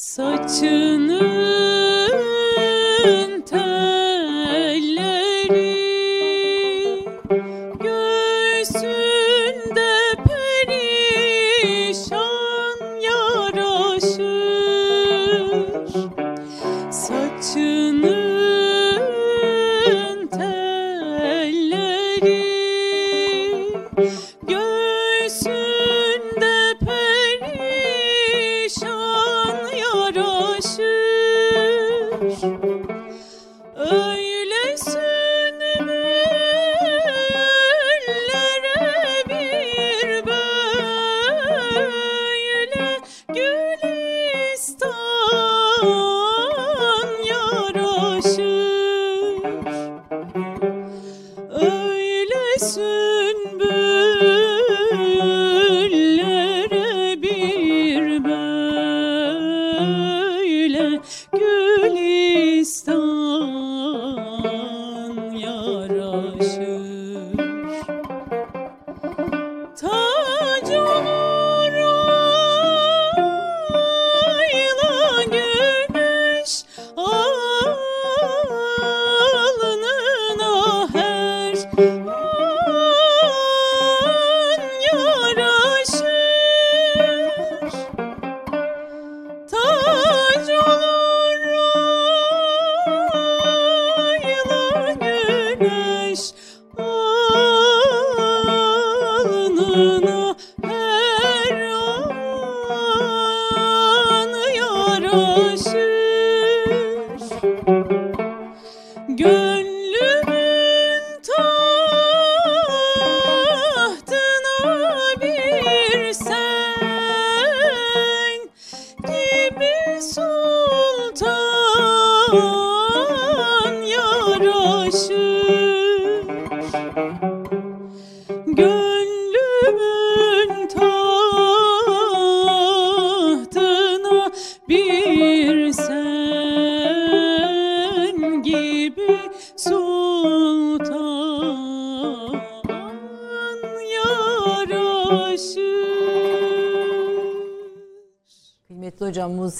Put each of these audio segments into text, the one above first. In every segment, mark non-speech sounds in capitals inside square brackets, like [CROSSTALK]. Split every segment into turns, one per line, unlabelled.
Saçının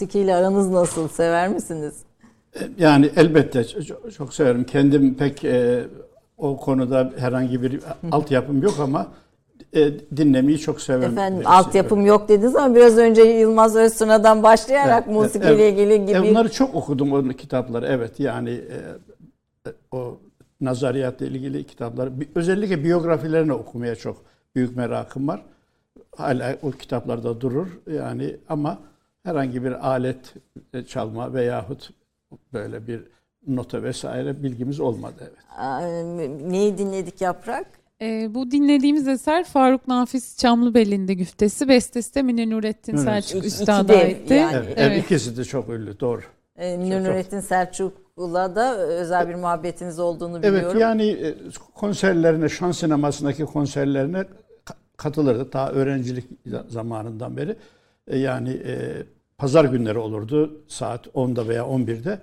musikiyle aranız nasıl? Sever misiniz?
Yani elbette çok, çok severim. Kendim pek e, o konuda herhangi bir altyapım yok ama e, dinlemeyi çok severim.
Efendim
birisi.
altyapım yok dediniz ama biraz önce Yılmaz Öztuna'dan başlayarak
Evet,
musikiyle
evet.
ilgili gibi.
E, Onları çok okudum o kitapları. Evet yani e, e, o nazariyatla ilgili kitapları. Özellikle biyografilerini okumaya çok büyük merakım var. Hala o kitaplarda durur. Yani ama herhangi bir alet e, çalma veyahut böyle bir nota vesaire bilgimiz olmadı. Evet.
Neyi dinledik Yaprak?
Ee, bu dinlediğimiz eser Faruk Nafiz Çamlıbel'in güftesi. Bestesi de Münir Nurettin
Evet.
Selçuk Üstad'a aitti.
yani.
Evet,
Evet.
ikisi de çok ünlü, doğru.
Ee,
Çok-
Münir Nurettin Selçuk'la da özel bir muhabbetiniz olduğunu biliyorum.
Evet yani e, konserlerine, şan sinemasındaki konserlerine ka- katılırdı. Ta öğrencilik zamanından beri. E, Yani e, pazar günleri olurdu saat 10'da veya 11'de.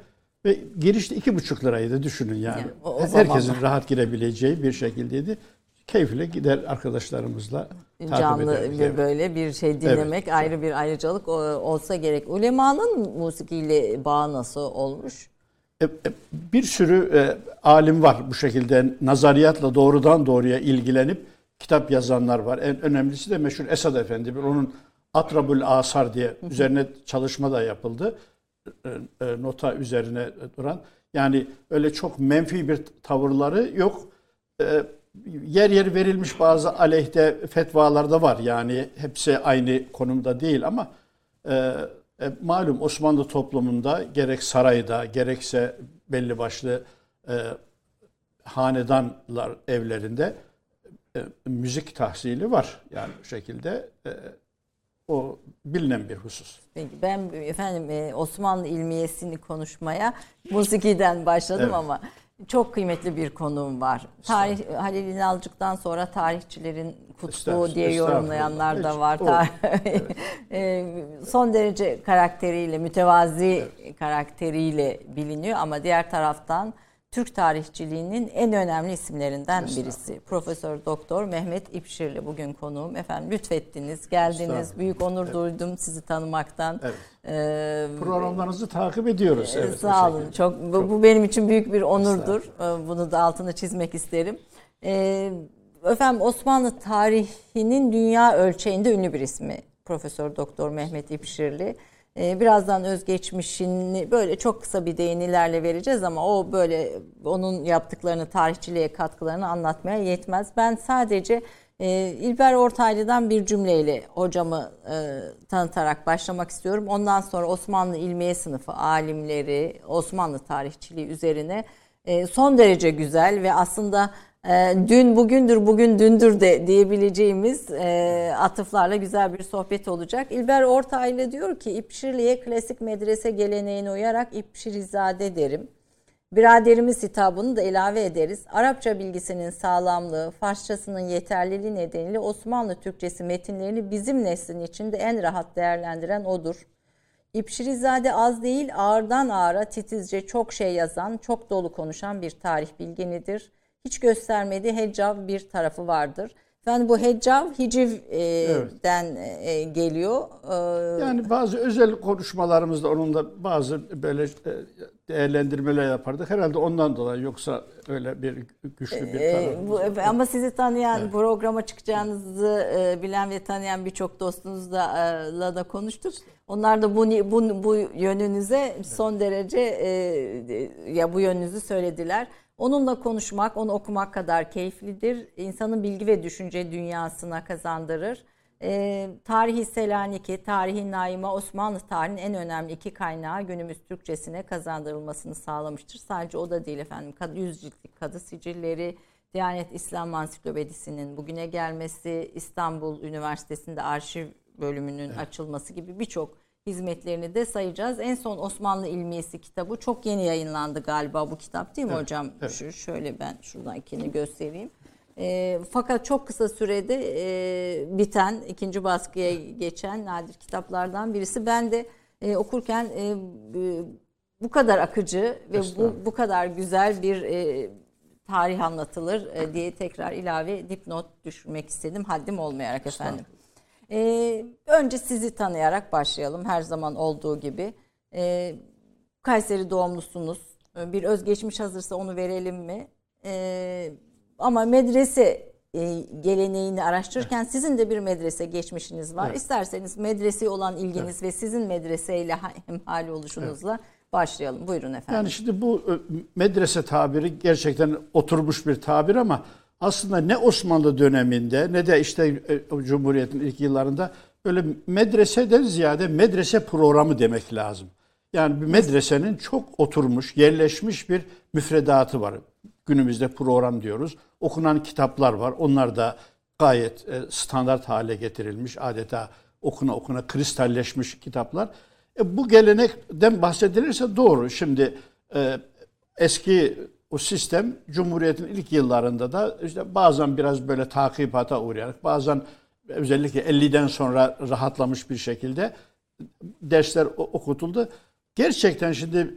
Ve girişte iki buçuk liraydı düşünün yani.
Yani o- o
Herkesin
zamanlar.
rahat girebileceği bir şekildeydi. Keyifle gider arkadaşlarımızla
Canlı
ederdik.
ve
evet.
böyle bir şey dinlemek ayrı bir ayrıcalık o- olsa gerek. Ulemanın musikiyle bağı nasıl olmuş?
E, e, Bir sürü e, alim var bu şekilde nazariyatla doğrudan doğruya ilgilenip kitap yazanlar var. En önemlisi de meşhur Esad Efendi. Bir onun Atrabül Asar diye üzerine çalışma da yapıldı. E, e, Nota üzerine duran. Yani öyle çok menfi bir tavırları yok. E, Yer yer verilmiş bazı aleyhte fetvalar da var. Yani hepsi aynı konumda değil ama e, malum Osmanlı toplumunda gerek sarayda gerekse belli başlı e, hanedanlar evlerinde e, müzik tahsili var. Yani bu şekilde e, o bilinen bir husus.
Peki ben efendim e, Osmanlı ilmiyesini konuşmaya musikiden başladım
Evet.
ama çok kıymetli bir konuğum var. Tarih Halil İnalcık'tan sonra tarihçilerin kutlu diye yorumlayanlar da var. Tar- [LAUGHS] E, Son derece karakteriyle, mütevazi karakteriyle biliniyor ama diğer taraftan Türk tarihçiliğinin en önemli isimlerinden birisi. Profesör Doktor Mehmet İpşirli bugün konuğum. Efendim lütfettiniz, geldiniz. Büyük onur evet. duydum sizi tanımaktan. Evet.
Ee, Programlarınızı takip ediyoruz. Evet,
sağ olun. Çok bu, bu benim için büyük bir onurdur. Ee, bunu da altını çizmek isterim. Ee, efendim Osmanlı tarihinin dünya ölçeğinde ünlü bir ismi. Profesör Doktor Mehmet İpşirli. Ee, birazdan özgeçmişini böyle çok kısa bir değinilerle vereceğiz ama o böyle onun yaptıklarını, tarihçiliğe katkılarını anlatmaya yetmez. Ben sadece e, İlber Ortaylı'dan bir cümleyle hocamı e, tanıtarak başlamak istiyorum. Ondan sonra Osmanlı İlmiye Sınıfı alimleri, Osmanlı tarihçiliği üzerine e, son derece güzel ve aslında dün bugündür, bugün dündür de diyebileceğimiz e, atıflarla güzel bir sohbet olacak. İlber Ortaylı diyor ki İpşirli'ye klasik medrese geleneğine uyarak İpşirizade derim. Biraderimiz hitabını da ilave ederiz. Arapça bilgisinin sağlamlığı, Farsçasının yeterliliği nedeniyle Osmanlı Türkçesi metinlerini bizim neslin içinde en rahat değerlendiren odur. İpşirizade az değil ağırdan ağıra titizce çok şey yazan, çok dolu konuşan bir tarih bilginidir hiç göstermediği heccav bir tarafı vardır. Yani bu heccav hicivden evet. E, geliyor.
E, yani bazı özel konuşmalarımızda onun da bazı böyle e, değerlendirmeler yapardık. Herhalde ondan dolayı yoksa öyle bir güçlü bir tarafımız.
Ama sizi tanıyan, evet. programa çıkacağınızı bilen ve tanıyan birçok dostunuzla da konuştuk. Onlar da bu bu, bu yönünüze son derece ya bu yönünüzü söylediler. Onunla konuşmak, onu okumak kadar keyiflidir. İnsanın bilgi ve düşünce dünyasına kazandırır. E, tarihi Selanik'i, tarihi Naima, Osmanlı tarihinin en önemli iki kaynağı günümüz Türkçesine kazandırılmasını sağlamıştır. Sadece o da değil efendim. Yüz ciltlik kadı sicilleri, Diyanet İslam Ansiklopedisi'nin bugüne gelmesi, İstanbul Üniversitesi'nde arşiv bölümünün evet. açılması gibi birçok hizmetlerini de sayacağız. En son Osmanlı İlmiyesi kitabı çok yeni yayınlandı galiba bu kitap değil mi evet, hocam? Evet. Şu, şöyle ben şuradan ikini göstereyim. E, fakat çok kısa sürede e, biten, ikinci baskıya geçen nadir kitaplardan birisi. Ben de e, okurken e, bu kadar akıcı ve bu, bu kadar güzel bir e, tarih anlatılır e, diye tekrar ilave dipnot düşürmek istedim. Haddim olmayarak efendim. Ee, önce sizi tanıyarak başlayalım her zaman olduğu gibi. Ee, Kayseri doğumlusunuz. Ee, bir özgeçmiş hazırsa onu verelim mi? Ee, ama medrese e, geleneğini araştırırken evet. sizin de bir medrese geçmişiniz var. Evet. İsterseniz medrese olan ilginiz evet. ve sizin medreseyle hemhal oluşunuzla evet. başlayalım. Buyurun efendim.
Yani şimdi bu e, medrese tabiri gerçekten oturmuş bir tabir ama aslında ne Osmanlı döneminde ne de işte e, Cumhuriyet'in ilk yıllarında öyle medreseden ziyade medrese programı demek lazım. Yani bir medresenin çok oturmuş, yerleşmiş bir müfredatı var. Günümüzde program diyoruz. Okunan kitaplar var. Onlar da gayet e, standart hale getirilmiş. Adeta okuna okuna kristalleşmiş kitaplar. E, bu gelenekten bahsedilirse doğru. Şimdi e, eski o sistem Cumhuriyet'in ilk yıllarında da işte bazen biraz böyle takipata uğrayarak bazen özellikle 50'den sonra rahatlamış bir şekilde dersler okutuldu. Gerçekten şimdi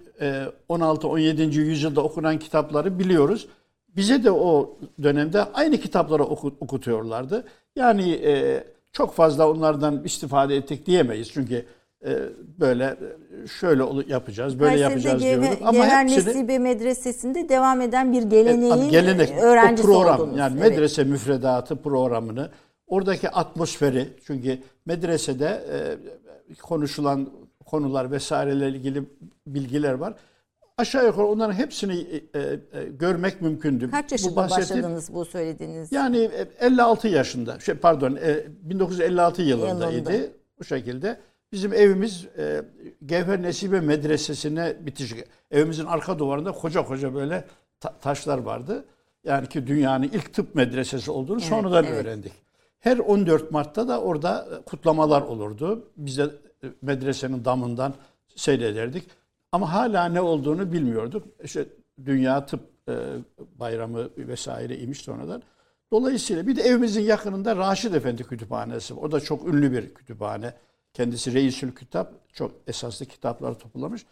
16-17. E, yüzyılda okunan kitapları biliyoruz. Bize de o dönemde aynı kitapları okutuyorlardı. Yani e, çok fazla onlardan istifade ettik diyemeyiz. Çünkü böyle şöyle yapacağız, böyle Kayseri'de yapacağız Gevher, diyorduk.
Ama Gevher hepsini, Nesibe Medresesi'nde devam eden bir geleneğin e, gelenek, öğrencisi
o program,
oldunuz.
Yani evet. medrese müfredatı programını, oradaki atmosferi, çünkü medresede e, konuşulan konular vesaireyle ilgili bilgiler var. Aşağı yukarı onların hepsini e, e, görmek mümkündü.
Kaç yaşında bu başladınız bu söylediğiniz?
Yani 56 yaşında, şey pardon e, 1956 yılındaydı Yılında. bu şekilde. Bizim evimiz e, Gevher Nesibe Medresesi'ne bitişik. Evimizin arka duvarında koca koca böyle ta- taşlar vardı. Yani ki dünyanın ilk tıp medresesi olduğunu evet, sonradan evet. öğrendik. Her 14 Mart'ta da orada e, kutlamalar olurdu. Biz de e, medresenin damından seyrederdik. Ama hala ne olduğunu bilmiyorduk. İşte Dünya Tıp e, Bayramı vesaire imiş sonradan. Dolayısıyla bir de evimizin yakınında Raşid Efendi Kütüphanesi. O da çok ünlü bir kütüphane. Kendisi Reisül Kitap çok esaslı kitapları toplamış.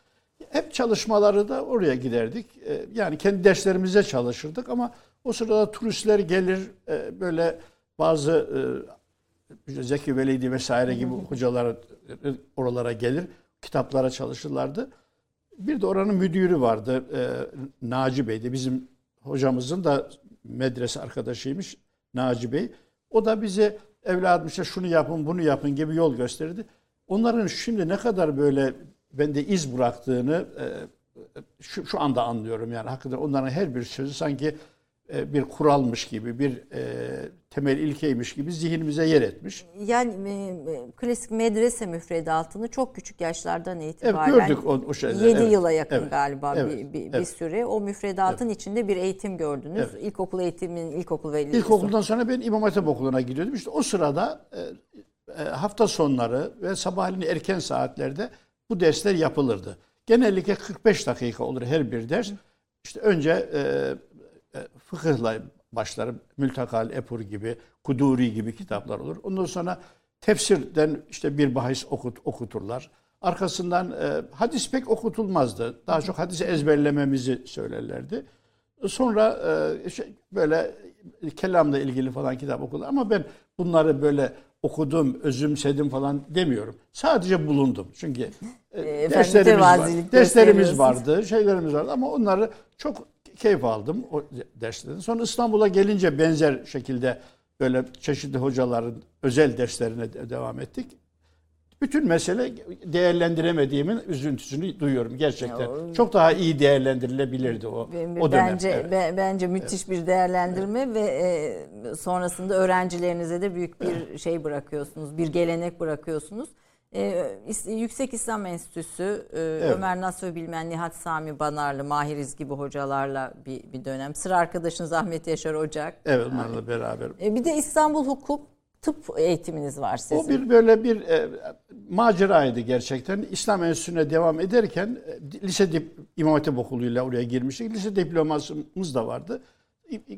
hep çalışmaları da oraya giderdik. E, yani kendi derslerimize çalışırdık ama o sırada turistler gelir e, böyle bazı e, Zeki Velidi vesaire gibi hocalar oralara gelir. Kitaplara çalışırlardı. Bir de oranın müdürü vardı. Naci Bey'di. Bizim hocamızın da medrese arkadaşıymış Naci Bey. O da bize evladım işte şunu yapın bunu yapın gibi yol gösterdi. Onların şimdi ne kadar böyle bende iz bıraktığını e, şu, şu anda anlıyorum yani hakikaten onların her bir sözü sanki bir kuralmış gibi, bir e, temel ilkeymiş gibi zihnimize yer etmiş.
Yani e, klasik medrese müfredatını çok küçük yaşlardan itibaren
evet, gördük o, o şeyleri.
7
evet.
yıla yakın
evet.
galiba
evet.
bir, bir,
evet.
bir süre o müfredatın evet. içinde bir eğitim gördünüz. Evet. İlkokul eğitimin ilkokul ve
İlkokuldan sonra ben İmam Hatip Okulu'na gidiyordum. İşte o sırada e, hafta sonları ve sabahleyin erken saatlerde bu dersler yapılırdı. Genellikle 45 dakika olur her bir ders. İşte önce e, fıkıhla başlar. Mültakal Epur gibi, Kuduri gibi kitaplar olur. Ondan sonra tefsirden işte bir bahis okut, okuturlar. Arkasından e, hadis pek okutulmazdı. Daha çok hadisi ezberlememizi söylerlerdi. Sonra e, şey, böyle kelamla ilgili falan kitap okurlar. Ama ben bunları böyle okudum, özümsedim falan demiyorum. Sadece bulundum. Çünkü e, derslerimiz, var, derslerimiz vardı, şeylerimiz vardı ama onları çok keyif aldım o derslerden. Sonra İstanbul'a gelince benzer şekilde böyle çeşitli hocaların özel derslerine de devam ettik. Bütün mesele değerlendiremediğimin üzüntüsünü duyuyorum gerçekten. Ya, Çok daha iyi değerlendirilebilirdi o o
dönem. Bence evet. bence müthiş evet. bir değerlendirme evet. ve e, sonrasında öğrencilerinize de büyük bir evet. [CLEARS THROAT] şey bırakıyorsunuz. Bir gelenek bırakıyorsunuz. Ee, Yüksek İslam Enstitüsü, e, evet. Ömer Nasuh Bilmen, Nihat Sami Banarlı, Mahiriz gibi hocalarla bir, bir dönem. Sıra arkadaşınız Ahmet Yaşar Ocak.
Evet onlarla beraber.
E, bir de İstanbul Hukuk tıp eğitiminiz var sizin.
O bir böyle bir e, maceraydı gerçekten. İslam Enstitüsü'ne devam ederken e, lise dip, İmam Hatip Okulu'yla oraya girmiştik. Lise diplomasımız da vardı.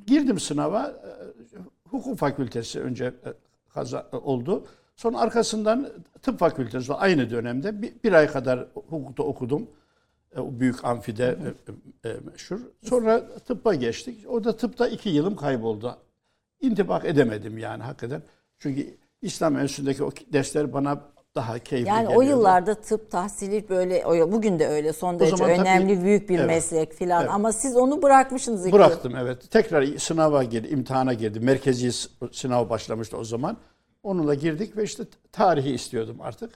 Girdim sınava. E, hukuk fakültesi önce e, kaza, oldu. Sonra arkasından tıp fakültesi aynı dönemde bir, bir ay kadar hukukta okudum. E, o büyük amfide e, e, meşhur. Sonra tıbba geçtik. Orada tıpta iki yılım kayboldu. İntibak edemedim yani hakikaten. Çünkü İslam Enstitüsü'ndeki o dersler bana daha keyifli
Yani
geliyordu.
o yıllarda tıp tahsili böyle bugün de öyle son derece önemli tabii, büyük bir evet, meslek filan evet. ama siz onu bırakmışsınız.
Bıraktım evet. Tekrar sınava girdi, imtihana girdi. Merkezi sınav başlamıştı o zaman. Onunla girdik ve işte tarihi istiyordum artık.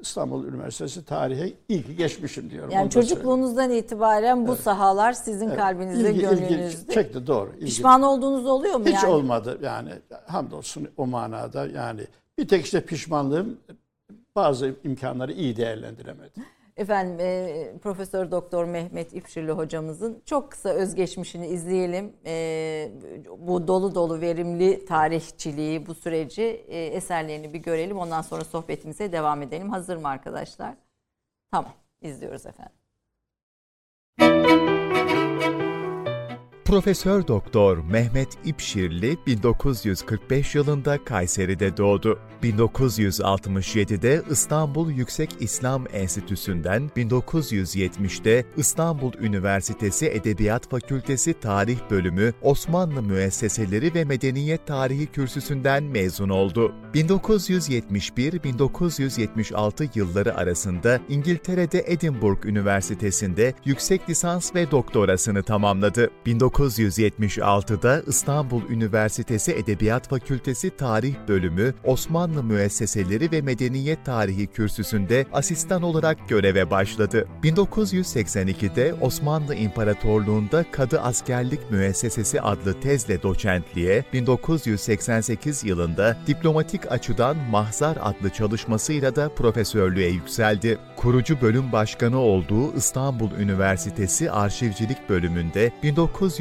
İstanbul Üniversitesi tarihe ki geçmişim diyorum.
Yani çocukluğunuzdan itibaren bu evet. sahalar sizin evet. kalbinizde, ilgi, gönlünüzde.
Ilgi çekti doğru.
Ilgi. Pişman olduğunuz oluyor mu
Hiç
yani?
olmadı yani hamdolsun o manada yani bir tek işte pişmanlığım bazı imkanları iyi değerlendiremedim.
Efendim e, Profesör Doktor Mehmet İpşirli hocamızın çok kısa özgeçmişini izleyelim. E, bu dolu dolu verimli tarihçiliği, bu süreci e, eserlerini bir görelim. Ondan sonra sohbetimize devam edelim. Hazır mı arkadaşlar? Tamam, izliyoruz efendim.
Profesör Doktor Mehmet İpşirli 1945 yılında Kayseri'de doğdu. 1967'de İstanbul Yüksek İslam Enstitüsü'nden 1970'de İstanbul Üniversitesi Edebiyat Fakültesi Tarih Bölümü Osmanlı Müesseseleri ve Medeniyet Tarihi kürsüsünden mezun oldu. 1971-1976 yılları arasında İngiltere'de Edinburgh Üniversitesi'nde yüksek lisans ve doktorasını tamamladı. 1976'da İstanbul Üniversitesi Edebiyat Fakültesi Tarih Bölümü Osmanlı Müesseseleri ve Medeniyet Tarihi kürsüsünde asistan olarak göreve başladı. 1982'de Osmanlı İmparatorluğu'nda Kadı Askerlik Müessesesi adlı tezle doçentliğe, 1988 yılında diplomatik açıdan Mahzar adlı çalışmasıyla da profesörlüğe yükseldi. Kurucu bölüm başkanı olduğu İstanbul Üniversitesi Arşivcilik bölümünde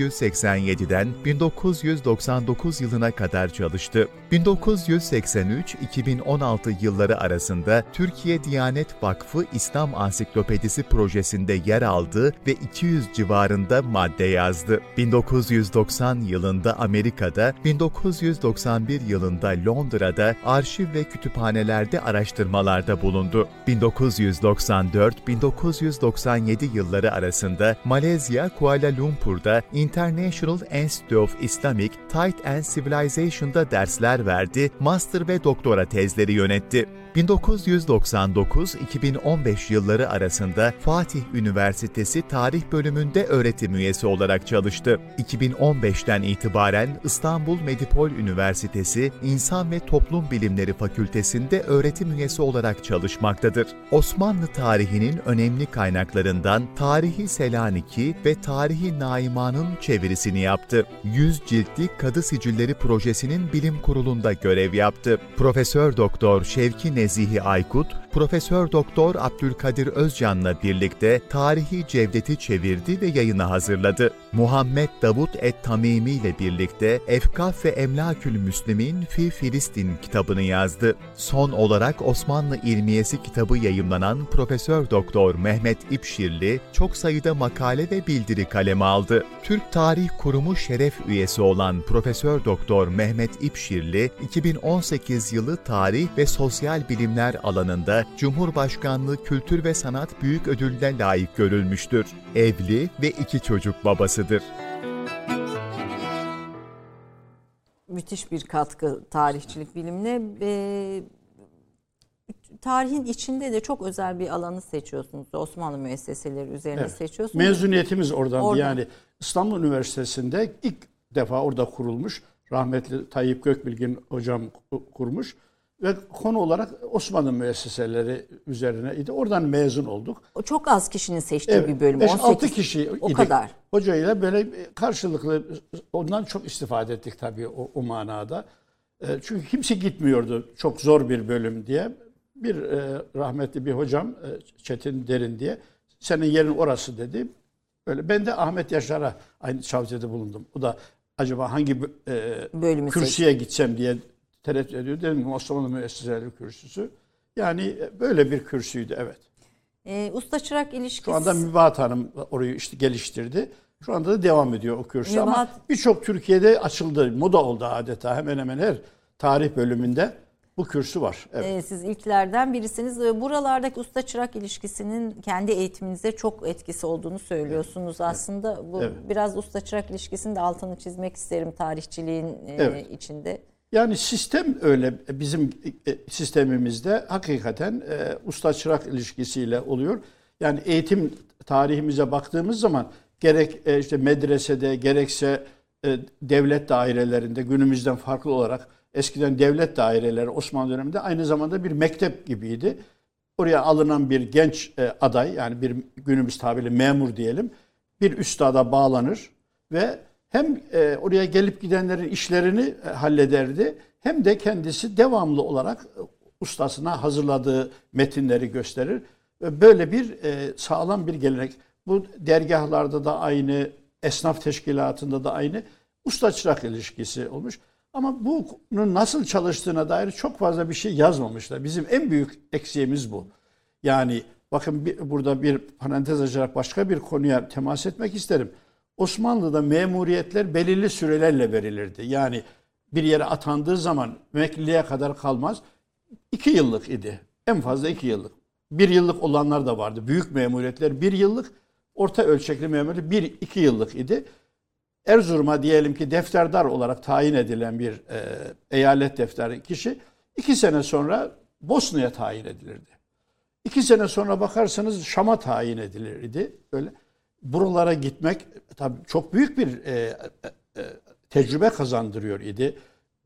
1987'den 1999 yılına kadar çalıştı. 1983-2016 yılları arasında Türkiye Diyanet Vakfı İslam Ansiklopedisi projesinde yer aldı ve 200 civarında madde yazdı. 1990 yılında Amerika'da, 1991 yılında Londra'da arşiv ve kütüphanelerde araştırmalarda bulundu. 1994-1997 yılları arasında Malezya Kuala Lumpur'da International Institute of Islamic Thought and Civilization'da dersler verdi, master ve doktora tezleri yönetti. 1999-2015 yılları arasında Fatih Üniversitesi Tarih Bölümünde öğretim üyesi olarak çalıştı. 2015'ten itibaren İstanbul Medipol Üniversitesi İnsan ve Toplum Bilimleri Fakültesinde öğretim üyesi olarak çalışmaktadır. Osmanlı tarihinin önemli kaynaklarından Tarihi Selaniki ve Tarihi Naiman'ın çevirisini yaptı. 100 ciltlik Kadı Sicilleri Projesi'nin bilim kurulunda görev yaptı. Profesör Doktor Şevki Nezihi Aykut, Profesör Doktor Abdülkadir Özcan'la birlikte Tarihi Cevdet'i çevirdi ve yayına hazırladı. Muhammed Davut et-Tamimi ile birlikte Efkaf ve Emlakül Müslimin fi Filistin kitabını yazdı. Son olarak Osmanlı İlmiyesi kitabı yayımlanan Profesör Doktor Mehmet İpşirli çok sayıda makale ve bildiri kaleme aldı. Türk Tarih Kurumu şeref üyesi olan Profesör Doktor Mehmet İpşirli 2018 yılı tarih ve sosyal bilimler alanında Cumhurbaşkanlığı Kültür ve Sanat Büyük Ödülü'ne layık görülmüştür. Evli ve iki çocuk babasıdır.
Müthiş bir katkı tarihçilik bilimine. Ee, tarihin içinde de çok özel bir alanı seçiyorsunuz. Osmanlı müesseseleri üzerine
Evet.
seçiyorsunuz.
Mezuniyetimiz oradan
Oradan.
yani İstanbul Üniversitesi'nde ilk defa orada kurulmuş. Rahmetli Tayyip Gökbilgin hocam ku- kurmuş ve konu olarak Osmanlı müesseseleri üzerine idi. Oradan mezun olduk.
O çok az kişinin seçtiği bir bölüm.
5-6
18
kişi
O
idik.
kadar.
Hocayla böyle karşılıklı ondan çok istifade ettik tabii o, o manada. E, Çünkü kimse gitmiyordu çok zor bir bölüm diye. Bir e, rahmetli bir hocam e, Çetin Derin diye senin yerin orası dedi. Böyle ben de Ahmet Yaşar'a aynı çavcıda bulundum. O da acaba hangi e,
Bölümü
kürsüye gitsem diye tereddüt ediyor. Dedim ki Osmanlı Müesseseleri Kürsüsü. Yani e, böyle bir kürsüydü evet.
Ee, usta çırak ilişkisi.
Şu anda Mübahat Hanım orayı işte geliştirdi. Şu anda da devam ediyor o kürsü ama
Mübahat-
birçok Türkiye'de açıldı. Moda oldu adeta. Hemen hemen her tarih bölümünde bu kürsü var. Evet.
Ee, siz ilklerden birisiniz ve buralardaki usta çırak ilişkisinin kendi eğitiminize çok etkisi olduğunu söylüyorsunuz. Aslında bu
Evet.
biraz usta çırak ilişkisinin de altını çizmek isterim tarihçiliğin e,
Evet.
içinde.
Yani sistem öyle bizim e, sistemimizde hakikaten e, usta çırak ilişkisiyle oluyor. Yani eğitim tarihimize baktığımız zaman gerek e, işte medresede gerekse e, devlet dairelerinde günümüzden farklı olarak eskiden devlet daireleri Osmanlı döneminde aynı zamanda bir mektep gibiydi. Oraya alınan bir genç e, aday yani bir günümüz tabiriyle memur diyelim bir üstada bağlanır ve hem e, oraya gelip gidenlerin işlerini e, hallederdi hem de kendisi devamlı olarak e, ustasına hazırladığı metinleri gösterir. Ve böyle bir e, sağlam bir gelenek. Bu dergahlarda da aynı, esnaf teşkilatında da aynı usta çırak ilişkisi olmuş. Ama bunun nasıl çalıştığına dair çok fazla bir şey yazmamışlar. Bizim en büyük eksiğimiz bu. Yani bakın bir, burada bir parantez açarak başka bir konuya temas etmek isterim. Osmanlı'da memuriyetler belirli sürelerle verilirdi. Yani bir yere atandığı zaman emekliliğe kadar kalmaz. İki yıllık idi. En fazla iki yıllık. Bir yıllık olanlar da vardı. Büyük memuriyetler bir yıllık, orta ölçekli memuriyet bir iki yıllık idi. Erzurum'a diyelim ki defterdar olarak tayin edilen bir e, eyalet defteri kişi iki sene sonra Bosna'ya tayin edilirdi. İki sene sonra bakarsanız Şam'a tayin edilirdi. Böyle buralara gitmek tabii çok büyük bir e, e, e, tecrübe kazandırıyor idi.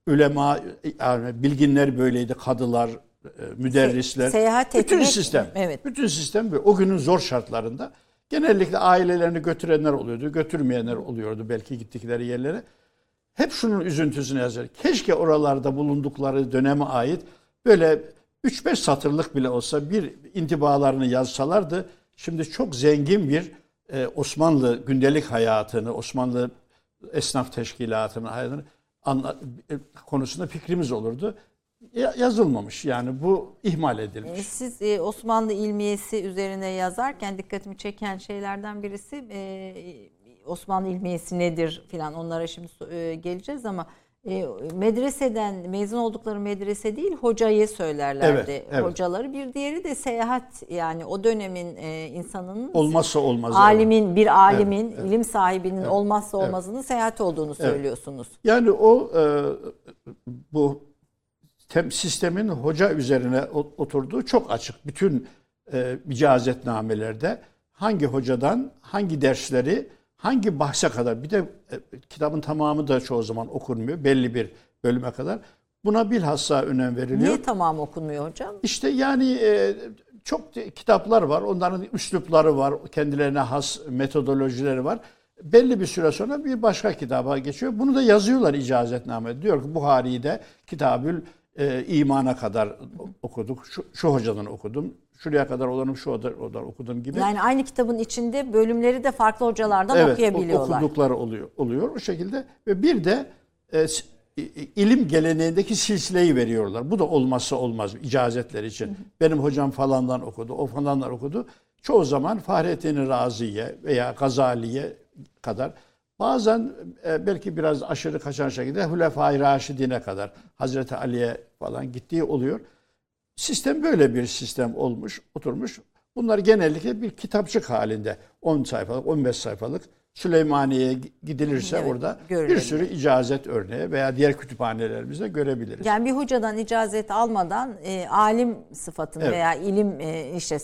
Ülema, yani bilginler böyleydi, kadılar, e, müderrisler.
Se- seyahat
bütün
etmek-
sistem.
evet.
Bütün sistem böyle. O günün zor şartlarında genellikle ailelerini götürenler oluyordu, götürmeyenler oluyordu belki gittikleri yerlere. Hep şunun üzüntüsünü yazar. Keşke oralarda bulundukları döneme ait böyle 3-5 satırlık bile olsa bir intibalarını yazsalardı. Şimdi çok zengin bir e, Osmanlı gündelik hayatını, Osmanlı esnaf teşkilatını hayatını e, konusunda fikrimiz olurdu. Ya- yazılmamış yani bu ihmal edilmiş.
E, Siz Osmanlı ilmiyesi üzerine yazarken dikkatimi çeken şeylerden birisi Osmanlı ilmiyesi nedir filan onlara şimdi geleceğiz ama E, medreseden mezun oldukları medrese değil hocayı söylerlerdi.
Evet, evet.
Hocaları bir diğeri de seyahat yani o dönemin e, insanının
Olmazsa olmaz.
alimin bir alimin
Evet, evet.
ilim sahibinin
Evet,
olmazsa
evet.
olmazının seyahat olduğunu söylüyorsunuz.
Yani o e, bu tem, sistemin hoca üzerine oturduğu çok açık. Bütün e, icazetnamelerde hangi hocadan hangi dersleri hangi bahse kadar bir de e, kitabın tamamı da çoğu zaman okunmuyor belli bir bölüme kadar. Buna bilhassa önem veriliyor.
Niye tamam okunmuyor hocam?
İşte yani e, çok de- kitaplar var. Onların üslupları var. Kendilerine has metodolojileri var. Belli bir süre sonra bir başka kitaba geçiyor. Bunu da yazıyorlar icazetname. Diyor ki Buhari'yi de Kitabül e, imana kadar okuduk. Şu, şu hocadan okudum. Şuraya kadar olanım şu oda- odan okudum gibi.
Yani aynı kitabın içinde bölümleri de farklı hocalardan
evet,
okuyabiliyorlar.
okudukları oluyor oluyor o şekilde ve bir de e, ilim geleneğindeki silsileyi veriyorlar. Bu da olmazsa olmaz icazetler için. Benim hocam falandan okudu, o falandan okudu. Çoğu zaman Fahrettin Razi'ye veya Gazali'ye kadar bazen e, belki biraz aşırı kaçan şekilde Hulefai Raşidine kadar Hazreti Ali'ye falan gittiği oluyor. Sistem böyle bir sistem olmuş, oturmuş. Bunlar genellikle bir kitapçık halinde 10 sayfalık, 15 sayfalık Süleymaniye'ye gidilirse
Evet,
orada bir
görülebilir.
sürü icazet örneği veya diğer kütüphanelerimizde görebiliriz.
Yani bir hocadan icazet almadan e, alim sıfatını
Evet.
veya ilim e, işte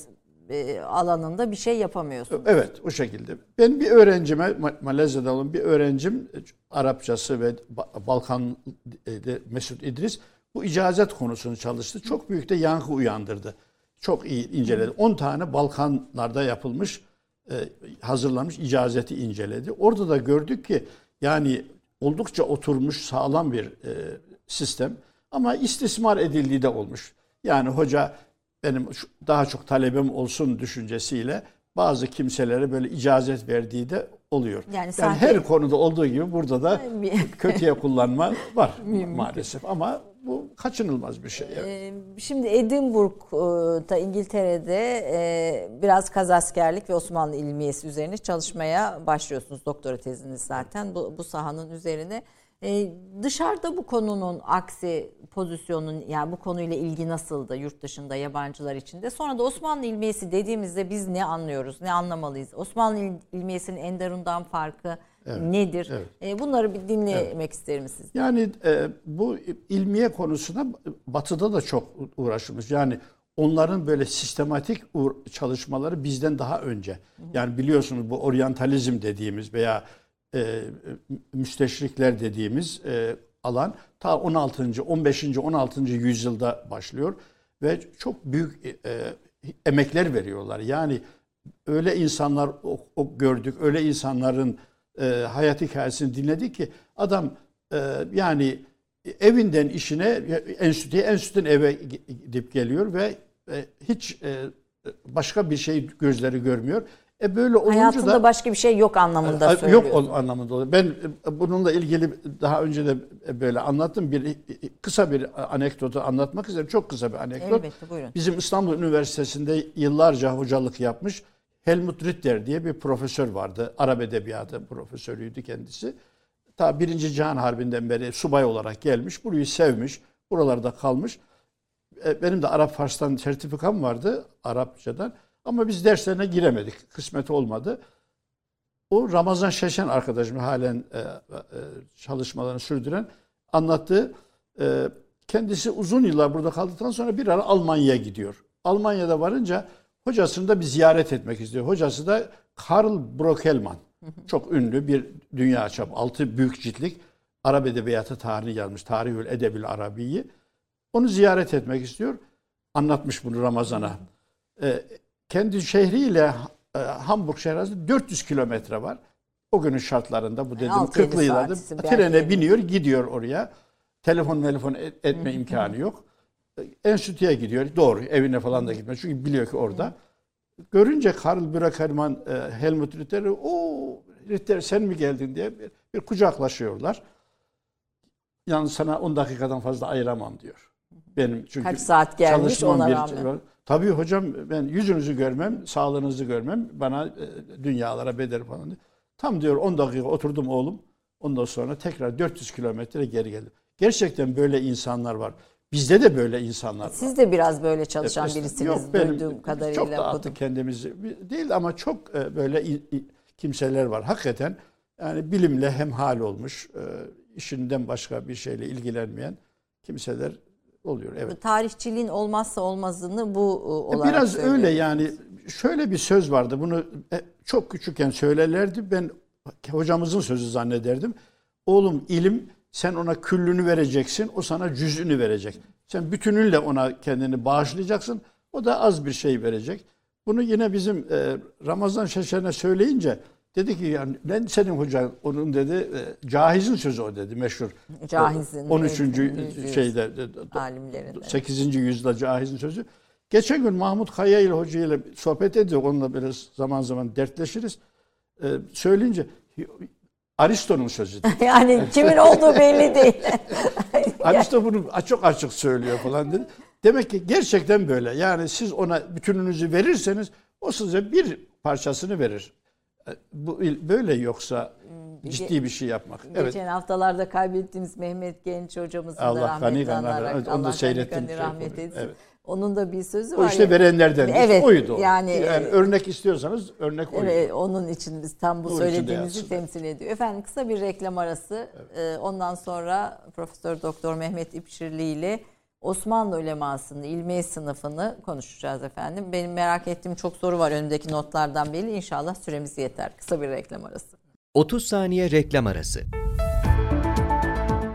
e, alanında bir şey yapamıyorsun.
Evet o şekilde. Ben bir öğrencime Ma- Malezya'da olan bir öğrencim e, Arapçası ve Ba- Balkan'da Mesut İdris bu icazet konusunu çalıştı. Çok büyük de yankı uyandırdı. Çok iyi inceledi. 10 tane Balkanlarda yapılmış e, hazırlanmış icazeti inceledi. Orada da gördük ki yani oldukça oturmuş sağlam bir e, sistem ama istismar edildiği de olmuş. Yani hoca benim daha çok talebim olsun düşüncesiyle bazı kimselere böyle icazet verdiği de oluyor.
Yani
Yani,
sahte-
her konuda olduğu gibi burada da kötüye kullanma var [LAUGHS] maalesef ama bu kaçınılmaz bir şey. yani.
Ee, Şimdi Edinburgh'da İngiltere'de e, biraz kazaskerlik ve Osmanlı ilmiyesi üzerine çalışmaya başlıyorsunuz. Doktora teziniz zaten bu, bu sahanın üzerine. Ee, Dışarıda bu konunun aksi pozisyonun yani bu konuyla ilgi nasıldı yurt dışında yabancılar içinde? Sonra da Osmanlı ilmiyesi dediğimizde biz ne anlıyoruz, ne anlamalıyız? Osmanlı il- ilmiyesinin Enderun'dan farkı nedir?
evet.
Ee, Bunları bir dinlemek isterim sizden.
Yani e, bu ilmiye konusuna batıda da çok uğraşılmış. Yani onların böyle sistematik çalışmaları bizden daha önce. Yani biliyorsunuz bu oryantalizm dediğimiz veya e, müsteşrikler dediğimiz e, alan ta 16. 15. 16. yüzyılda başlıyor ve çok büyük e, emekler veriyorlar. Yani öyle insanlar o, o gördük, öyle insanların e, hayat hikayesini dinledik ki adam e, yani evinden işine, enstitüye, enstitüden eve gidip geliyor ve e, hiç e, başka bir şey gözleri görmüyor. E böyle olunca
Hayatında
da
başka bir şey yok anlamında
Yok
söylüyorsun.
o anlamında oluyor. Ben e, bununla ilgili daha önce de böyle anlattım. Bir kısa bir anekdotu anlatmak isterim. Çok kısa bir anekdot.
Elbette buyurun.
Bizim İstanbul Üniversitesi'nde yıllarca hocalık yapmış Helmut Ritter diye bir profesör vardı. Arap edebiyatı profesörüydü kendisi. Ta Birinci Cihan Harbi'nden beri subay olarak gelmiş. Burayı sevmiş. Buralarda kalmış. E, Benim de Arap Fars'tan sertifikam vardı. Arapçadan. Ama biz derslerine giremedik. Kısmet olmadı. O Ramazan Şeşen arkadaşım halen e, e, çalışmalarını sürdüren anlattığı kendisi uzun yıllar burada kaldıktan sonra bir ara Almanya'ya gidiyor. Almanya'da varınca hocasını da bir ziyaret etmek istiyor. Hocası da Karl Brockelmann. [LAUGHS] Çok ünlü bir dünya çapı altı büyük ciltlik Arap edebiyatı tarihini yazmış. Tarihül Edebil Arabi'yi. Onu ziyaret etmek istiyor. Anlatmış bunu Ramazan'a. [LAUGHS] E, kendi şehriyle e, Hamburg şehri arasında 400 kilometre var. O günün şartlarında bu dedim
yedi
40'lı yıllarda trene biniyor gidiyor oraya. Telefon telefon etme imkanı yok. E, Enstitüye gidiyor. Doğru evine falan da gitmez. Çünkü biliyor ki orada. Görünce Karl Brockelmann, e, Helmut Ritter'i o Ritter sen mi geldin diye bir, bir kucaklaşıyorlar. Yalnız sana 10 dakikadan fazla ayıramam diyor. Benim çünkü
Kaç saat gelmiş ona
bir-
rağmen.
Tabii hocam ben yüzünüzü görmem, sağlığınızı görmem bana e, dünyalara bedel falan. diyor. Tam diyor 10 dakika oturdum oğlum. Ondan sonra tekrar 400 kilometre geri geldim. Gerçekten böyle insanlar var. Bizde de böyle insanlar var.
Siz de biraz böyle çalışan
Mesela-
birisiniz
Yok, benim-
duyduğum kadarıyla.
Çok da
okudum.
kendimizi değil ama çok e, böyle kimseler var. Hakikaten yani bilimle hemhal olmuş, e, işinden başka bir şeyle ilgilenmeyen kimseler oluyor. Evet.
Tarihçiliğin olmazsa olmazını bu e,
E,
olarak
Biraz öyle yani şöyle bir söz vardı bunu e, çok küçükken söylerlerdi ben hocamızın sözü zannederdim. Oğlum ilim sen ona küllünü vereceksin o sana cüzünü verecek. Sen bütününle ona kendini bağışlayacaksın o da az bir şey verecek. Bunu yine bizim e, Ramazan Şeşen'e söyleyince dedi ki yani ben senin hocan onun dedi e, Cahiz'in sözü o dedi meşhur.
Cahiz'in,
13.
evet, yüz-
şeyde e,
alimlerin.
8. yüzyılda Cahiz'in sözü. Geçen gün Mahmut Kaya ile hoca ile sohbet ediyor. Onunla biraz zaman zaman dertleşiriz. Ee, söyleyince Aristo'nun sözü. dedi. [LAUGHS]
Yani kimin olduğu belli değil. [LAUGHS]
Aristo bunu çok açık söylüyor falan dedi. Demek ki gerçekten böyle. Yani siz ona bütününüzü verirseniz o size bir parçasını verir. Ee, Bu böyle yoksa ciddi bir şey yapmak. Evet.
Geçen haftalarda kaybettiğimiz Mehmet Genç hocamızın
Allah
da
gani
rahmetli
gani
anarak
rahmet- onu da
Allah
seyrettim,
rahmet etsin.
Evet.
Onun da bir sözü
O
var.
işte
ya.
verenlerden
Evet,
oydu. o.
yani,
yani
e,
örnek istiyorsanız örnek oydu.
Evet, onun için biz tam bu
içinde
söylediğimizi temsil ediyor. Efendim kısa bir reklam arası. Ee, ondan sonra Profesör Doktor Mehmet İpşirli ile Osmanlı ulemasının ilmi sınıfını konuşacağız efendim. Benim merak ettiğim çok soru var önümdeki notlardan belli. İnşallah süremiz yeter. Kısa bir reklam arası.
30 saniye reklam arası.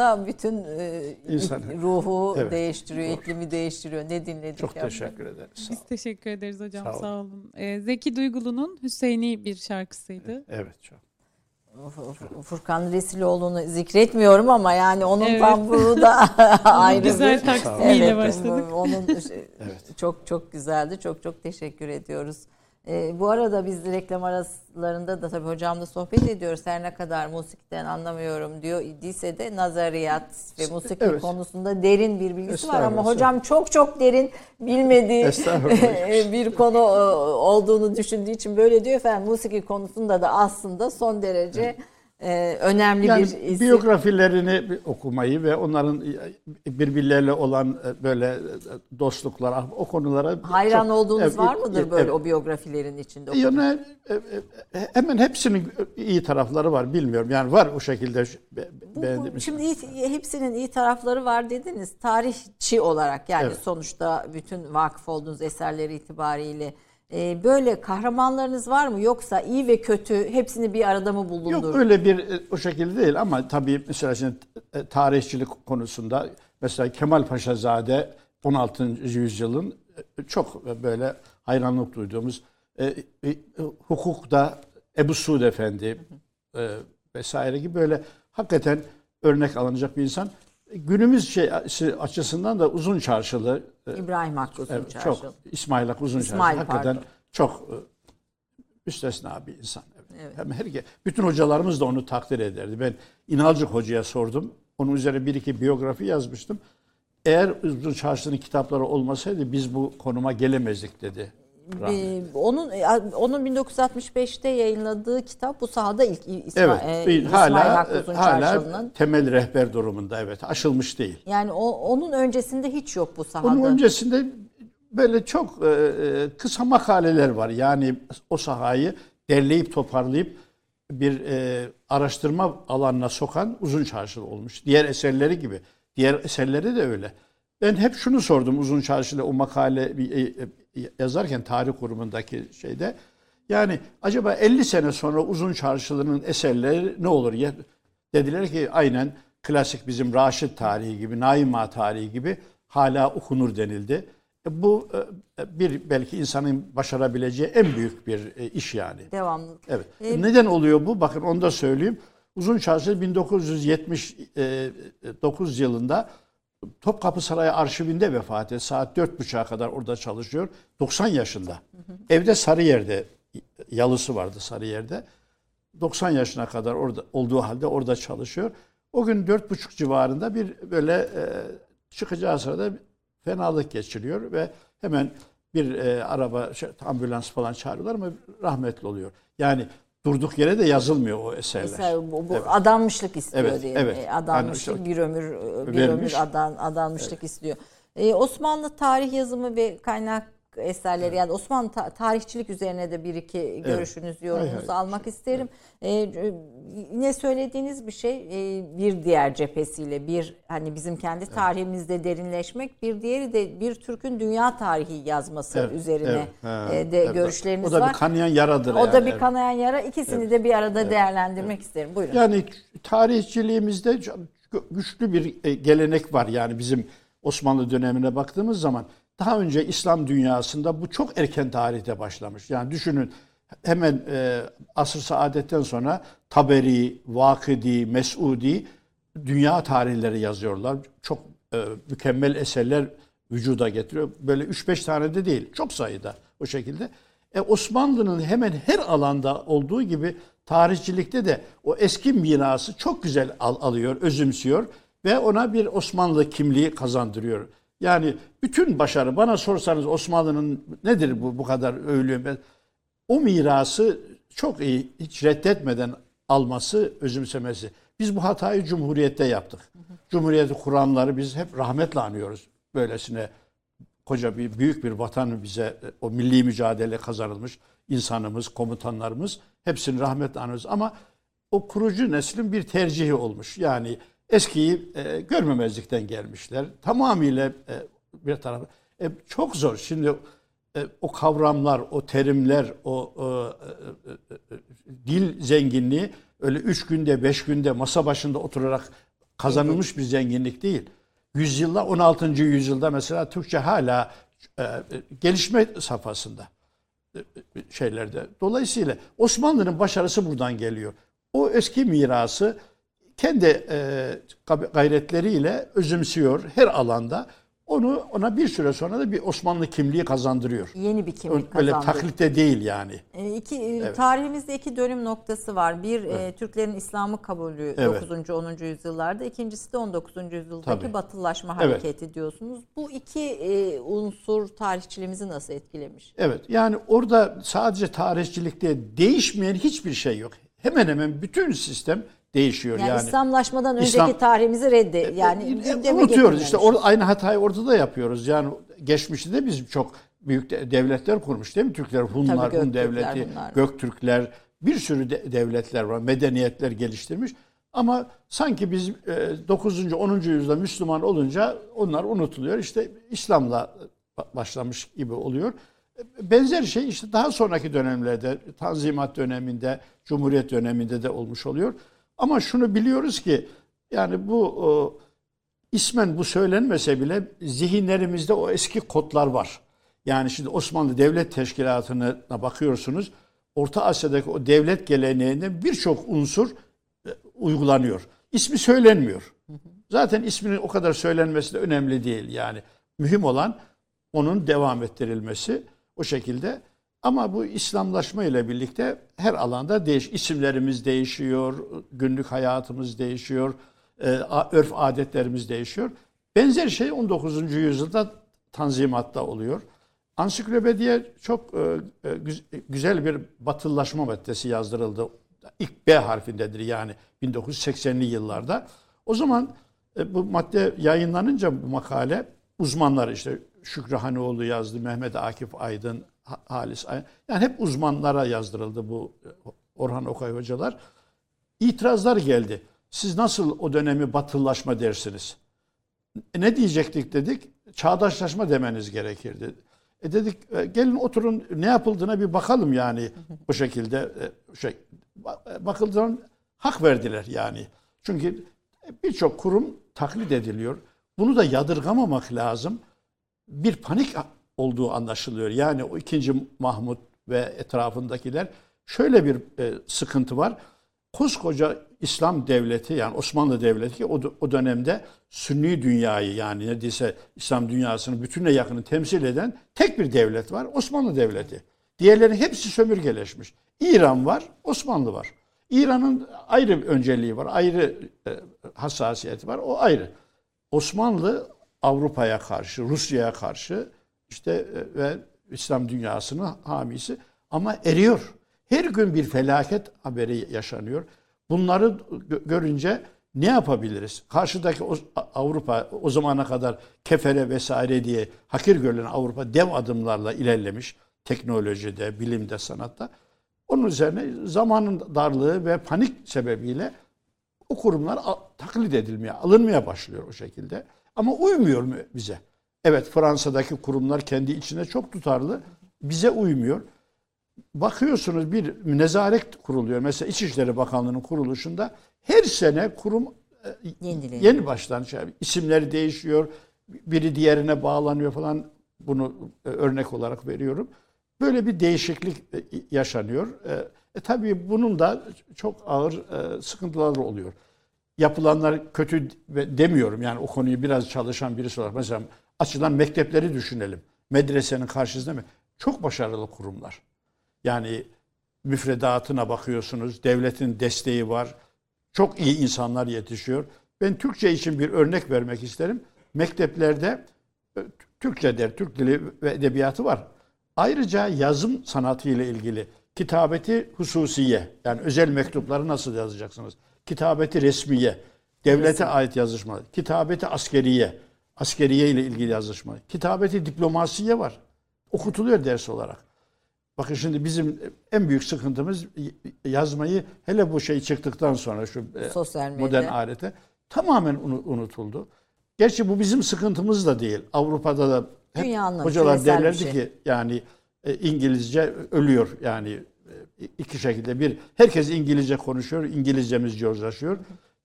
Anda bütün e,
İnsan.
ruhu
Evet.
değiştiriyor, iklimi değiştiriyor. Ne dinledik
Çok
ya?
teşekkür ederiz. Sağ
Biz
olun.
teşekkür ederiz hocam
Sağ
sağ,
olun.
olun. Ee, Zeki Duygulu'nun Hüseyin'i bir şarkısıydı.
Evet çok.
Fur- Furkan Resiloğlu'nu zikretmiyorum ama yani onun
Evet.
tamburu da [LAUGHS] [LAUGHS] ayrı
Güzel
bir.
taksimiyle
Evet,
başladık.
Onun
Evet.
çok çok güzeldi. Çok çok teşekkür ediyoruz. Ee, bu arada biz reklam aralarında da tabii hocamla sohbet ediyoruz. Her ne kadar musikten anlamıyorum diyor idiyse de nazariyat ve musiki
Evet.
konusunda derin bir bilgisi var ama hocam çok çok derin bilmediği
Estağfurullah. [LAUGHS]
bir konu e, olduğunu düşündüğü için böyle diyor efendim. Musiki konusunda da aslında son derece e, önemli
Yani
bir isim.
biyografilerini okumayı ve onların birbirleriyle olan e, böyle dostluklar, o konulara
Hayran
çok-
olduğunuz
Evet,
var mıdır
evet,
böyle
evet.
o biyografilerin içinde?
Yani e, e, hemen hepsinin iyi tarafları var bilmiyorum. Yani var o şekilde be- be-
Bu- bu-
beğendiğim.
şimdi iyi- hepsinin iyi tarafları var dediniz. Tarihçi olarak yani
Evet.
sonuçta bütün vakıf olduğunuz eserleri itibariyle e, böyle kahramanlarınız var mı? Yoksa iyi ve kötü hepsini bir arada mı bulundur?
Yok öyle bir e, o şekilde değil ama tabii mesela şimdi e, tarihçilik konusunda mesela Kemal Paşazade 16. yüzyılın e, çok böyle hayranlık duyduğumuz e, e, hukukta Ebu Suud Efendi e, vesaire gibi böyle hakikaten örnek alınacak bir insan. Günümüz şey açısından da uzun çarşılı e,
İbrahim Hakkı Uzun
Evet,
Çarşı.
çok İsmail Hakkı Uzun
İsmail,
Çarşı hakikaten
pardon.
çok e, müstesna bir insan. Evet. Hem her bütün hocalarımız da onu takdir ederdi. Ben İnalcık Hoca'ya sordum. Onun üzerine bir iki biyografi yazmıştım. Eğer Uzun Çarşı'nın kitapları olmasaydı biz bu konuma gelemezdik dedi. Rahmetli.
Bir- onun onun 1965'te yayınladığı kitap bu sahada ilk İsma,
Evet,
e, İsmail
hala
Uzun
hala temel rehber durumunda evet aşılmış değil.
Yani o, onun öncesinde hiç yok bu sahada.
Onun öncesinde böyle çok e, e, kısa makaleler var. Yani o sahayı derleyip toparlayıp bir e, araştırma alanına sokan uzun çarşılı olmuş. Diğer eserleri gibi. Diğer eserleri de öyle. Ben hep şunu sordum uzun çarşıda o makale bir, e, e, yazarken tarih kurumundaki şeyde. Yani acaba 50 sene sonra uzun çarşılının eserleri ne olur? Ya, dediler ki aynen klasik bizim Raşit tarihi gibi, Naima tarihi gibi hala okunur denildi. E, Bu e, bir belki insanın başarabileceği en büyük bir e, iş yani.
Devamlı.
Evet.
E,
Neden oluyor bu? Bakın onu da söyleyeyim. Uzun Çarşı 1979 yılında Topkapı Sarayı arşivinde vefat etti. Saat 4.30'a kadar orada çalışıyor. 90 yaşında. Evde Sarıyer'de yalısı vardı Sarıyer'de. 90 yaşına kadar orada olduğu halde orada çalışıyor. O gün 4.30 civarında bir böyle e, çıkacağı sırada fenalık geçiriyor ve hemen bir e, araba, şey, ambulans falan çağırıyorlar ama rahmetli oluyor. Yani durduk yere de yazılmıyor o eserler.
Mesela bu, bu
Evet.
adanmışlık istiyor
Evet,
diye.
evet.
Adanmışlık
Yani
bir ömür e, bir
vermiş.
ömür adan adanmışlık istiyor. E, Osmanlı tarih yazımı ve kaynak eserleri yani Osmanlı ta- tarihçilik üzerine de bir iki görüşünüz, yorumunuzu
Hay hay.
almak isterim. E, e, yine söylediğiniz bir şey e, bir diğer cephesiyle bir hani bizim kendi tarihimizde derinleşmek, bir diğeri de bir Türk'ün dünya tarihi yazması
Evet,
üzerine
evet.
E, de
evet.
görüşleriniz
O da
var.
bir kanayan yaradır.
o
yani.
da bir
Evet.
kanayan yara. İkisini de bir arada değerlendirmek isterim. Buyurun.
Yani tarihçiliğimizde güçlü bir e, gelenek var. Yani bizim Osmanlı dönemine baktığımız zaman daha önce İslam dünyasında bu çok erken tarihte başlamış. Yani düşünün hemen e, asr saadetten sonra Taberi, Vakidi, Mesudi dünya tarihleri yazıyorlar. Çok e, mükemmel eserler vücuda getiriyor. Böyle 3-5 tane de değil. Çok sayıda o şekilde. E, Osmanlı'nın hemen her alanda olduğu gibi tarihçilikte de o eski mirası çok güzel al- alıyor, özümsüyor ve ona bir Osmanlı kimliği kazandırıyor. Yani bütün başarı bana sorsanız Osmanlı'nın nedir bu bu kadar övülüyor? O mirası çok iyi hiç reddetmeden alması, özümsemesi. Biz bu hatayı Cumhuriyet'te yaptık. Cumhuriyeti kuranları biz hep rahmetle anıyoruz. Böylesine koca bir büyük bir vatanı bize o milli mücadele kazanılmış insanımız, komutanlarımız hepsini rahmetle anıyoruz. Ama o kurucu neslin bir tercihi olmuş. Yani eskiyi e, görmemezlikten gelmişler. Tamamıyla e, bir tarafı. E, çok zor. Şimdi e, o kavramlar, o terimler, o e, e, e, e, dil zenginliği öyle üç günde, beş günde masa başında oturarak kazanılmış bir zenginlik değil. Yüzyılda, 16. yüzyılda mesela Türkçe hala e, gelişme safhasında e, şeylerde. Dolayısıyla Osmanlı'nın başarısı buradan geliyor. O eski mirası kendi e, gayretleriyle özümsüyor her alanda. Onu ona bir süre sonra da bir Osmanlı kimliği kazandırıyor.
Yeni bir kimlik
Öyle
kazandırıyor.
taklitte değil yani.
E, iki, e, Tarihimizde iki dönüm noktası var. Bir e, Türklerin İslam'ı kabulü
Evet.
9. 10. yüzyıllarda. İkincisi de 19. yüzyıldaki
Tabii.
batılılaşma
Evet.
hareketi diyorsunuz. Bu iki e, unsur tarihçiliğimizi nasıl etkilemiş?
Evet yani orada sadece tarihçilikte değişmeyen hiçbir şey yok. Hemen hemen bütün sistem değişiyor
Yani,
yani.
İslamlaşmadan önceki
İslam-
tarihimizi reddi. Yani
E, unutuyoruz işte or, aynı hatayı orada da yapıyoruz. Yani geçmişte de biz çok büyük de- devletler kurmuş değil mi? Türkler, Hunlar,
Tabii,
Hun devleti,
Hunlar.
Göktürkler bir sürü de- devletler var. Medeniyetler geliştirmiş. Ama sanki biz e, 9. 10. yüzyılda Müslüman olunca onlar unutuluyor. İşte İslam'la ba- başlamış gibi oluyor. E, Benzer şey işte daha sonraki dönemlerde, Tanzimat döneminde, Cumhuriyet döneminde de olmuş oluyor. Ama şunu biliyoruz ki yani bu o, ismen bu söylenmese bile zihinlerimizde o eski kodlar var. Yani şimdi Osmanlı Devlet Teşkilatı'na bakıyorsunuz. Orta Asya'daki o devlet geleneğinde birçok unsur e, uygulanıyor. İsmi söylenmiyor. Zaten isminin o kadar söylenmesi de önemli değil yani. Mühim olan onun devam ettirilmesi o şekilde. Ama bu İslamlaşma ile birlikte her alanda değiş, isimlerimiz değişiyor, günlük hayatımız değişiyor, e, örf adetlerimiz değişiyor. Benzer şey 19. yüzyılda Tanzimat'ta oluyor. Ansiklopediye çok e, e, güz- güzel bir batılılaşma maddesi yazdırıldı. İlk B harfindedir yani 1980'li yıllarda. O zaman bu madde yayınlanınca bu makale uzmanlar işte Şükrü Hanoğlu yazdı, Mehmet Akif Aydın, Halis. Yani hep uzmanlara yazdırıldı bu e, Orhan Okay hocalar. İtirazlar geldi. Siz nasıl o dönemi batılılaşma dersiniz? E, ne diyecektik dedik? Çağdaşlaşma demeniz gerekirdi. E dedik e, gelin oturun ne yapıldığına bir bakalım yani [LAUGHS] bu şekilde e, şey ba- bakıldığında hak verdiler yani. Çünkü birçok kurum taklit ediliyor. Bunu da yadırgamamak lazım. Bir panik olduğu anlaşılıyor. Yani o ikinci Mahmut ve etrafındakiler şöyle bir e, sıkıntı var. Koskoca İslam devleti yani Osmanlı devleti ki o, o dönemde Sünni dünyayı yani neredeyse İslam dünyasının bütününe yakını temsil eden tek bir devlet var. Osmanlı devleti. Diğerlerinin hepsi sömürgeleşmiş. İran var, Osmanlı var. İran'ın ayrı bir önceliği var, ayrı e, hassasiyeti var. O ayrı. Osmanlı Avrupa'ya karşı, Rusya'ya karşı işte e, ve İslam dünyasının hamisi ama eriyor. Her gün bir felaket haberi yaşanıyor. Bunları gö- görünce ne yapabiliriz? Karşıdaki Avrupa o zamana kadar kefere vesaire diye hakir görülen Avrupa dev adımlarla ilerlemiş teknolojide, bilimde, sanatta. Onun üzerine zamanın darlığı ve panik sebebiyle o kurumlar taklit edilmeye, alınmaya başlıyor o şekilde. Ama uymuyor mu bize? Evet Fransa'daki kurumlar kendi içine çok tutarlı. Bize uymuyor. Bakıyorsunuz bir nezaret kuruluyor. Mesela İçişleri Bakanlığı'nın kuruluşunda her sene kurum e,
Yenileniyor.
yeni baştan şey, isimleri değişiyor. Biri diğerine bağlanıyor falan. Bunu e, örnek olarak veriyorum. Böyle bir değişiklik e, yaşanıyor. E, tabii bunun da çok ağır sıkıntıları oluyor. Yapılanlar kötü demiyorum yani o konuyu biraz çalışan birisi olarak mesela açılan mektepleri düşünelim. Medresenin karşısında mı? Çok başarılı kurumlar. Yani müfredatına bakıyorsunuz, devletin desteği var. Çok iyi insanlar yetişiyor. Ben Türkçe için bir örnek vermek isterim. Mekteplerde e, Türkçe der, Türk dili ve edebiyatı var. Ayrıca yazım sanatı ile ilgili kitabeti hususiye yani özel mektupları nasıl yazacaksınız? Kitabeti resmiye, devlete ait yazışma, kitabeti askeriye, askeriye ile ilgili yazışma, kitabeti diplomasiye var. Okutuluyor ders olarak. Bakın şimdi bizim en büyük sıkıntımız yazmayı hele bu şey çıktıktan sonra şu e,
Sosyal medya.
modern alete tamamen unu- unutuldu. Gerçi bu bizim sıkıntımız da değil. Avrupa'da da hep
Dünyanın
hocalar derlerdi
şey.
ki yani e, İngilizce ölüyor yani e, iki şekilde bir herkes İngilizce konuşuyor, İngilizcemiz yozlaşıyor.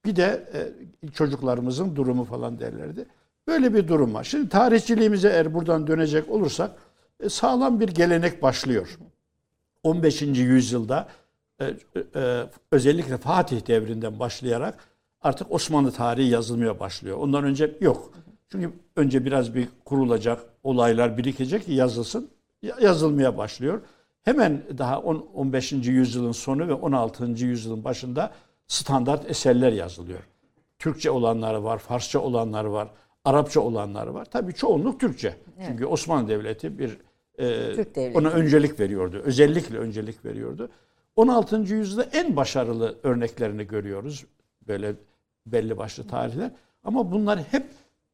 Bir de çocuklarımızın durumu falan derlerdi. Böyle bir durum var. Şimdi tarihçiliğimize eğer buradan dönecek olursak e, sağlam bir gelenek başlıyor. 15. yüzyılda e, e, özellikle Fatih devrinden başlayarak artık Osmanlı tarihi yazılmaya başlıyor. Ondan önce yok. Çünkü önce biraz bir kurulacak, olaylar birikecek ki yazılsın. Yazılmaya başlıyor. Hemen daha 10, 15. yüzyılın sonu ve 16. yüzyılın başında standart eserler yazılıyor. Türkçe olanları var, Farsça olanları var, Arapça olanları var. Tabii çoğunluk Türkçe. Evet. Çünkü Osmanlı Devleti bir e, Türk devleti. ona öncelik veriyordu. Özellikle öncelik veriyordu. 16. yüzyılda en başarılı örneklerini görüyoruz. Böyle belli başlı tarihler. Ama bunlar hep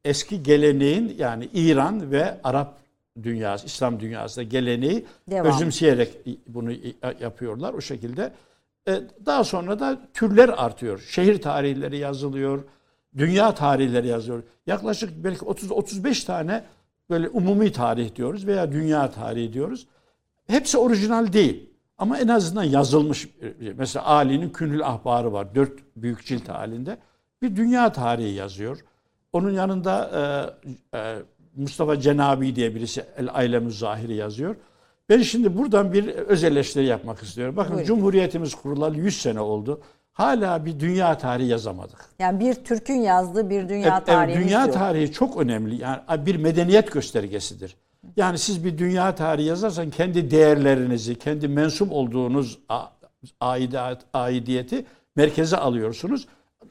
eski geleneğin yani İran ve Arap dünyası, İslam dünyasında geleneği Devam. özümseyerek bunu yapıyorlar o şekilde. E, daha sonra da türler artıyor. Şehir tarihleri yazılıyor, dünya tarihleri yazılıyor. Yaklaşık belki 30-35 tane böyle umumi tarih diyoruz veya dünya tarihi diyoruz. Hepsi orijinal değil. Ama en azından yazılmış. Mesela Ali'nin Künül Ahbarı var. Dört büyük cilt halinde. Bir dünya tarihi yazıyor. Onun yanında e, e, Mustafa Cenabi diye birisi El Aylem Zahiri yazıyor. Ben şimdi buradan bir öz eleştiri yapmak istiyorum. Bakın Buyurun. Cumhuriyetimiz kurulalı 100 sene oldu. Hala bir dünya tarihi yazamadık.
Yani bir Türk'ün yazdığı bir dünya evet, tarihi.
Evet, dünya yok. tarihi çok önemli. Yani bir medeniyet göstergesidir. Yani siz bir dünya tarihi yazarsan kendi değerlerinizi, kendi mensup olduğunuz aidiyeti merkeze alıyorsunuz.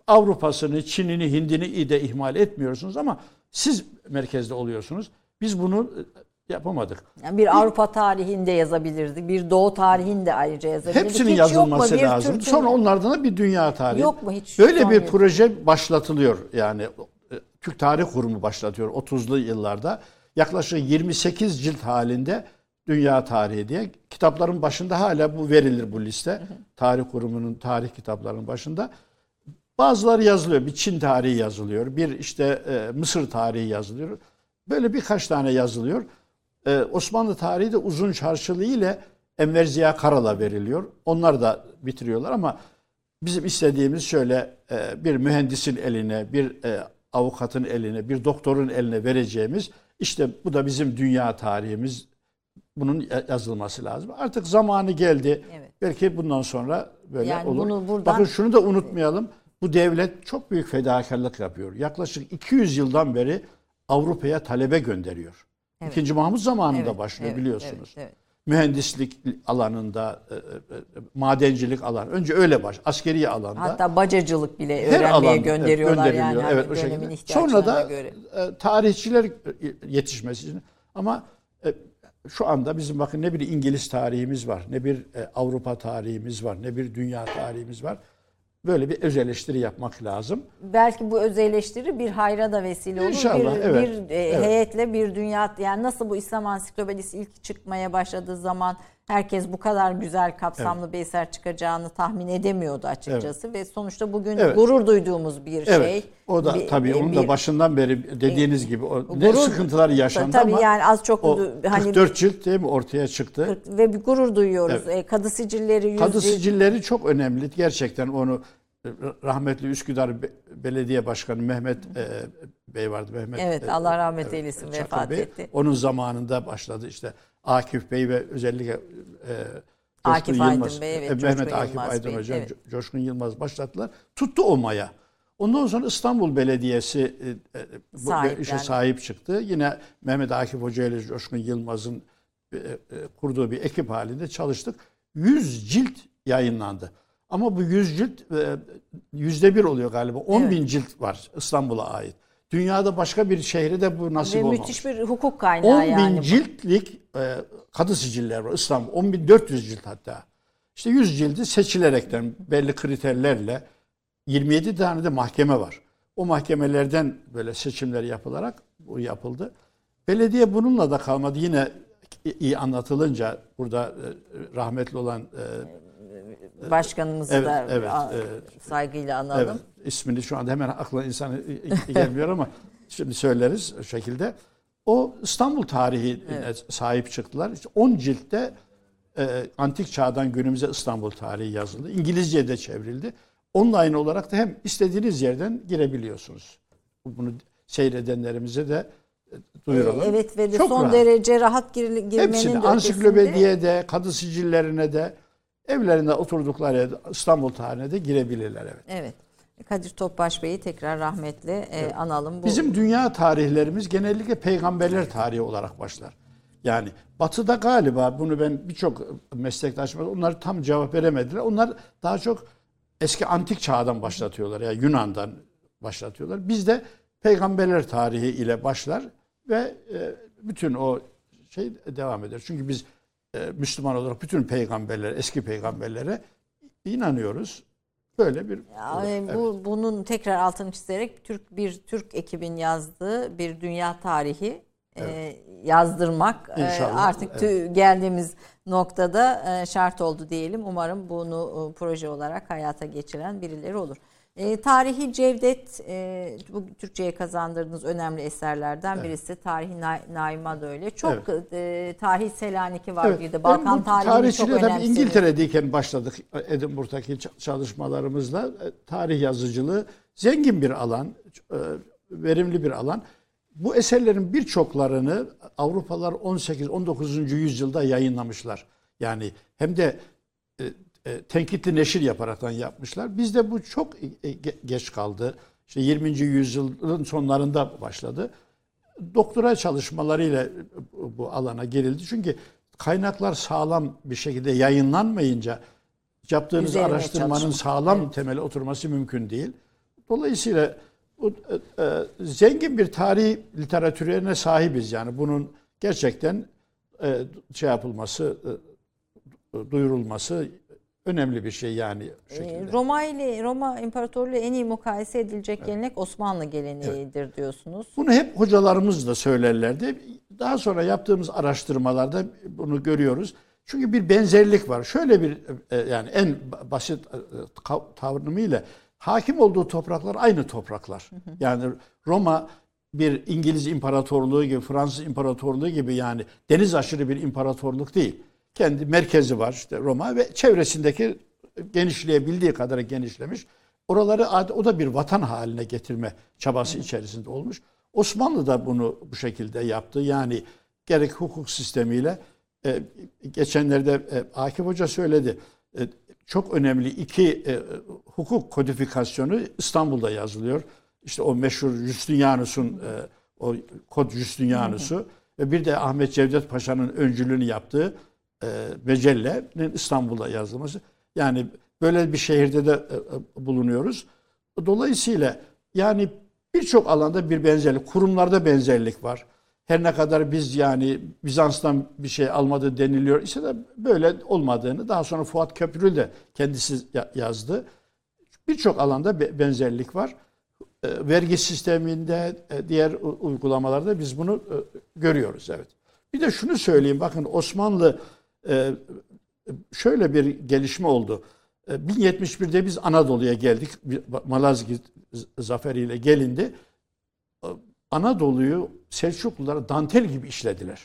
Avrupa'sını, Çin'ini, Hind'ini de ihmal etmiyorsunuz ama siz merkezde oluyorsunuz. Biz bunu e, yapamadık.
Yani bir Avrupa tarihinde yazabilirdik. Bir Doğu tarihinde ayrıca yazabilirdik.
Hepsinin hiç yazılması lazım. Türk'ün... Sonra onlardan da bir dünya tarihi.
Yok mu hiç?
Böyle bir proje başlatılıyor. Yani Türk Tarih Kurumu başlatıyor 30'lu yıllarda. Yaklaşık 28 cilt halinde Dünya Tarihi diye kitapların başında hala bu verilir bu liste. Tarih Kurumu'nun tarih kitaplarının başında. Bazıları yazılıyor. Bir Çin tarihi yazılıyor. Bir işte e, Mısır tarihi yazılıyor. Böyle birkaç tane yazılıyor. E, Osmanlı tarihi de uzun çarşılığı ile Enver Ziya Karal'a veriliyor. Onlar da bitiriyorlar ama bizim istediğimiz şöyle e, bir mühendisin eline, bir e, avukatın eline, bir doktorun eline vereceğimiz işte bu da bizim dünya tarihimiz. Bunun yazılması lazım. Artık zamanı geldi. Evet. Belki bundan sonra böyle yani olur. Bunu buradan... Bakın şunu da unutmayalım. Bu devlet çok büyük fedakarlık yapıyor. Yaklaşık 200 yıldan beri Avrupa'ya talebe gönderiyor. Evet. İkinci Mahmut zamanında evet, başlıyor evet, biliyorsunuz. Evet, evet. Mühendislik alanında, e, e, e, madencilik alan. Önce öyle baş, askeri alanda.
Hatta bacacılık bile öğrenmeye alanda, gönderiyorlar evet, yani.
Evet, o şekilde. Sonra da göre. tarihçiler yetişmesi için. Ama şu anda bizim bakın ne bir İngiliz tarihimiz var, ne bir Avrupa tarihimiz var, ne bir dünya tarihimiz var böyle bir öz eleştiri yapmak lazım.
Belki bu öz eleştiri bir hayra da vesile olur.
İnşallah,
bir,
evet.
bir e, evet. heyetle bir dünya yani nasıl bu İslam Ansiklopedisi ilk çıkmaya başladığı zaman herkes bu kadar güzel kapsamlı evet. bir eser çıkacağını tahmin edemiyordu açıkçası evet. ve sonuçta bugün evet. gurur duyduğumuz bir evet. şey.
O da bir, tabii bir, onun da başından beri dediğiniz gibi o gurur, ne sıkıntılar yaşandı
tabii
ama
yani az çok
o hani 44 cilt değil mi ortaya çıktı.
Ve bir gurur duyuyoruz. Evet. E, kadı sicilleri, yüz
Kadı sicilleri çok önemli. Gerçekten onu rahmetli Üsküdar Belediye Başkanı Mehmet e, Bey vardı. Mehmet
Evet e, Allah rahmet eylesin e, vefat Bey. etti.
Onun zamanında başladı işte Akif Bey ve özellikle e,
Akif Yılmaz, Aydın Bey, evet, e,
Mehmet Akif Yılmaz Aydın Bey, Hocam, evet. Coşkun Yılmaz başlattılar. Tuttu o maya. Ondan sonra İstanbul Belediyesi e, e, bu işe sahip çıktı. Yine Mehmet Akif Hoca ile Coşkun Yılmaz'ın e, e, kurduğu bir ekip halinde çalıştık. 100 cilt yayınlandı. Ama bu 100 cilt e, yüzde bir oluyor galiba. 10 evet. bin cilt var İstanbul'a ait. Dünyada başka bir şehri de bu nasip olmamış.
Müthiş bir hukuk kaynağı 10 bin
yani. ciltlik e, kadı siciller var İstanbul. 10 bin 400 cilt hatta. İşte 100 cildi seçilerekten belli kriterlerle 27 tane de mahkeme var. O mahkemelerden böyle seçimler yapılarak bu yapıldı. Belediye bununla da kalmadı. Yine iyi anlatılınca burada e, rahmetli olan e,
başkanımızı evet, da evet, evet, saygıyla analım.
Evet, ismini şu anda hemen aklına insan gelmiyor ama [LAUGHS] şimdi söyleriz o şekilde. O İstanbul tarihi evet. sahip çıktılar. İşte 10 ciltte e, antik çağdan günümüze İstanbul tarihi yazıldı. İngilizce'ye de çevrildi. Online olarak da hem istediğiniz yerden girebiliyorsunuz. Bunu seyredenlerimize de e, duyuralım.
Evet ve de
Çok
son
rahat.
derece rahat gir- girmenin
Hepsini
de
ansiklopediye de, kadı sicillerine de, evlerinde oturdukları İstanbul tarihine de girebilirler. Evet.
Evet. Kadir Topbaş Bey'i tekrar rahmetle e, analım. Bu,
Bizim dünya tarihlerimiz genellikle peygamberler tarihi olarak başlar. Yani batıda galiba bunu ben birçok meslektaşıma onlar tam cevap veremediler. Onlar daha çok eski antik çağdan başlatıyorlar. Yani Yunan'dan başlatıyorlar. Bizde peygamberler tarihi ile başlar ve e, bütün o şey devam eder. Çünkü biz Müslüman olarak bütün peygamberler, eski peygamberlere inanıyoruz. Böyle bir
Yani
Evet.
bu bunun tekrar altını çizerek Türk bir Türk ekibin yazdığı bir dünya tarihi e, yazdırmak e,
İnşallah,
artık tü- geldiğimiz noktada e, şart oldu diyelim. Umarım bunu e, proje olarak hayata geçiren birileri olur. E, Tarihi Cevdet e, bu Türkçe'ye kazandırdığınız önemli eserlerden birisi. Tarihi Na- Naima da öyle. Çok e, Tarihi Selanik'i var bir de. Balkan tarihini çok
tarihçiliğe tabii
önemsedim.
İngiltere'deyken başladık Edinburgh'daki çalışmalarımızla. E, Tarih yazıcılığı zengin bir alan, e, verimli bir alan. Bu eserlerin birçoklarını Avrupalılar 18-19. yüzyılda yayınlamışlar. Yani hem de e, e, tenkitli neşir yaparaktan yapmışlar. Bizde bu çok e, ge- geç kaldı. İşte 20. yüzyılın sonlarında başladı doktora çalışmalarıyla bu alana girildi. Çünkü kaynaklar sağlam bir şekilde yayınlanmayınca yaptığınız
Üzerine
araştırmanın
çalışmak.
sağlam temeli oturması mümkün değil. Dolayısıyla bu, e, e, zengin bir tarih literatürüne sahibiz. Yani bunun gerçekten e, şey yapılması, e, duyurulması önemli bir şey yani. bu şekilde.
Ee, Roma ile Roma İmparatorluğu en iyi mukayese edilecek gelenek Osmanlı geleneğidir diyorsunuz.
Bunu hep hocalarımız da söylerlerdi. Daha sonra yaptığımız araştırmalarda bunu görüyoruz. Çünkü bir benzerlik var. Şöyle bir e, yani en basit e, tavrımıyla hakim olduğu topraklar aynı topraklar. Yani Roma bir İngiliz imparatorluğu gibi, Fransız imparatorluğu gibi yani deniz aşırı bir imparatorluk değil. Kendi merkezi var işte Roma ve çevresindeki genişleyebildiği kadar genişlemiş. Oraları o da bir vatan haline getirme çabası içerisinde olmuş. Osmanlı da bunu bu şekilde yaptı. Yani gerek hukuk sistemiyle e, geçenlerde e, Akif Hoca söyledi. E, çok önemli iki e, hukuk kodifikasyonu İstanbul'da yazılıyor. İşte o meşhur Justinianus'un e, o kod Justinianus'u ve bir de Ahmet Cevdet Paşa'nın öncülüğünü yaptığı Mecelle'nin İstanbul'da yazılması. Yani böyle bir şehirde de e, e, bulunuyoruz. Dolayısıyla yani birçok alanda bir benzerlik, kurumlarda benzerlik var. Her ne kadar biz yani Bizans'tan bir şey almadı deniliyor ise de böyle olmadığını daha sonra Fuat Köprülü de kendisi ya- yazdı. Birçok alanda be- benzerlik var. E, Vergi sisteminde, e, diğer uygulamalarda biz bunu e, görüyoruz evet. Bir de şunu söyleyeyim bakın Osmanlı e, şöyle bir gelişme oldu. E, 1071'de biz Anadolu'ya geldik. Malazgirt zaferiyle gelindi. E, Anadolu'yu Selçuklular dantel gibi işlediler.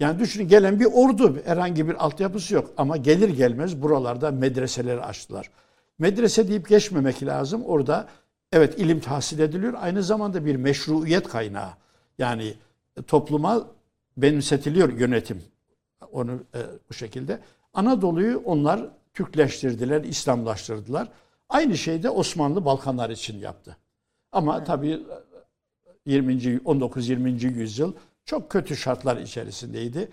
Yani düşünün gelen bir ordu herhangi bir altyapısı yok ama gelir gelmez buralarda medreseleri açtılar. Medrese deyip geçmemek lazım. Orada evet ilim tahsil ediliyor. Aynı zamanda bir meşruiyet kaynağı. Yani topluma benimsetiliyor yönetim. Onu e, bu şekilde. Anadolu'yu onlar Türkleştirdiler, İslamlaştırdılar. Aynı şeyi de Osmanlı Balkanlar için yaptı. Ama tabii 20. 19-20. yüzyıl çok kötü şartlar içerisindeydi.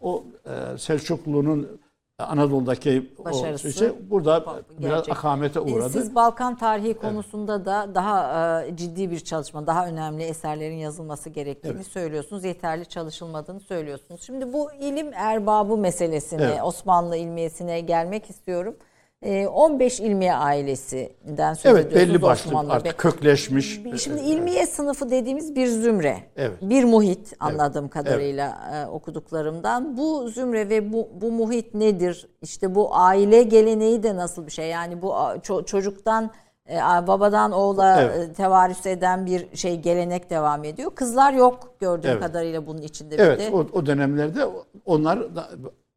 O e, Selçuklu'nun Anadolu'daki
Başarısı
o şey burada biraz
gerçek.
akamete
Ee,
uğradı.
Siz Balkan tarihi konusunda da daha e, ciddi bir çalışma, daha önemli eserlerin yazılması gerektiğini söylüyorsunuz. Yeterli çalışılmadığını söylüyorsunuz. Şimdi bu ilim erbabı meselesine,
Evet.
Osmanlı ilmiyesine gelmek istiyorum. E, 15 ilmiye ailesinden söz
Evet
ediyorsunuz
belli başlı
Osmanlı.
artık kökleşmiş.
Şimdi ilmiye sınıfı dediğimiz bir zümre,
Evet.
bir muhit anladığım kadarıyla e, okuduklarımdan. Bu zümre ve bu, bu muhit nedir? İşte bu aile geleneği de nasıl bir şey? Yani bu ço- çocuktan e, babadan oğula
Evet.
e, tevarüs eden bir şey gelenek devam ediyor. Kızlar yok gördüğüm
Evet.
kadarıyla bunun içinde bir
Evet
de.
o, o dönemlerde onlar da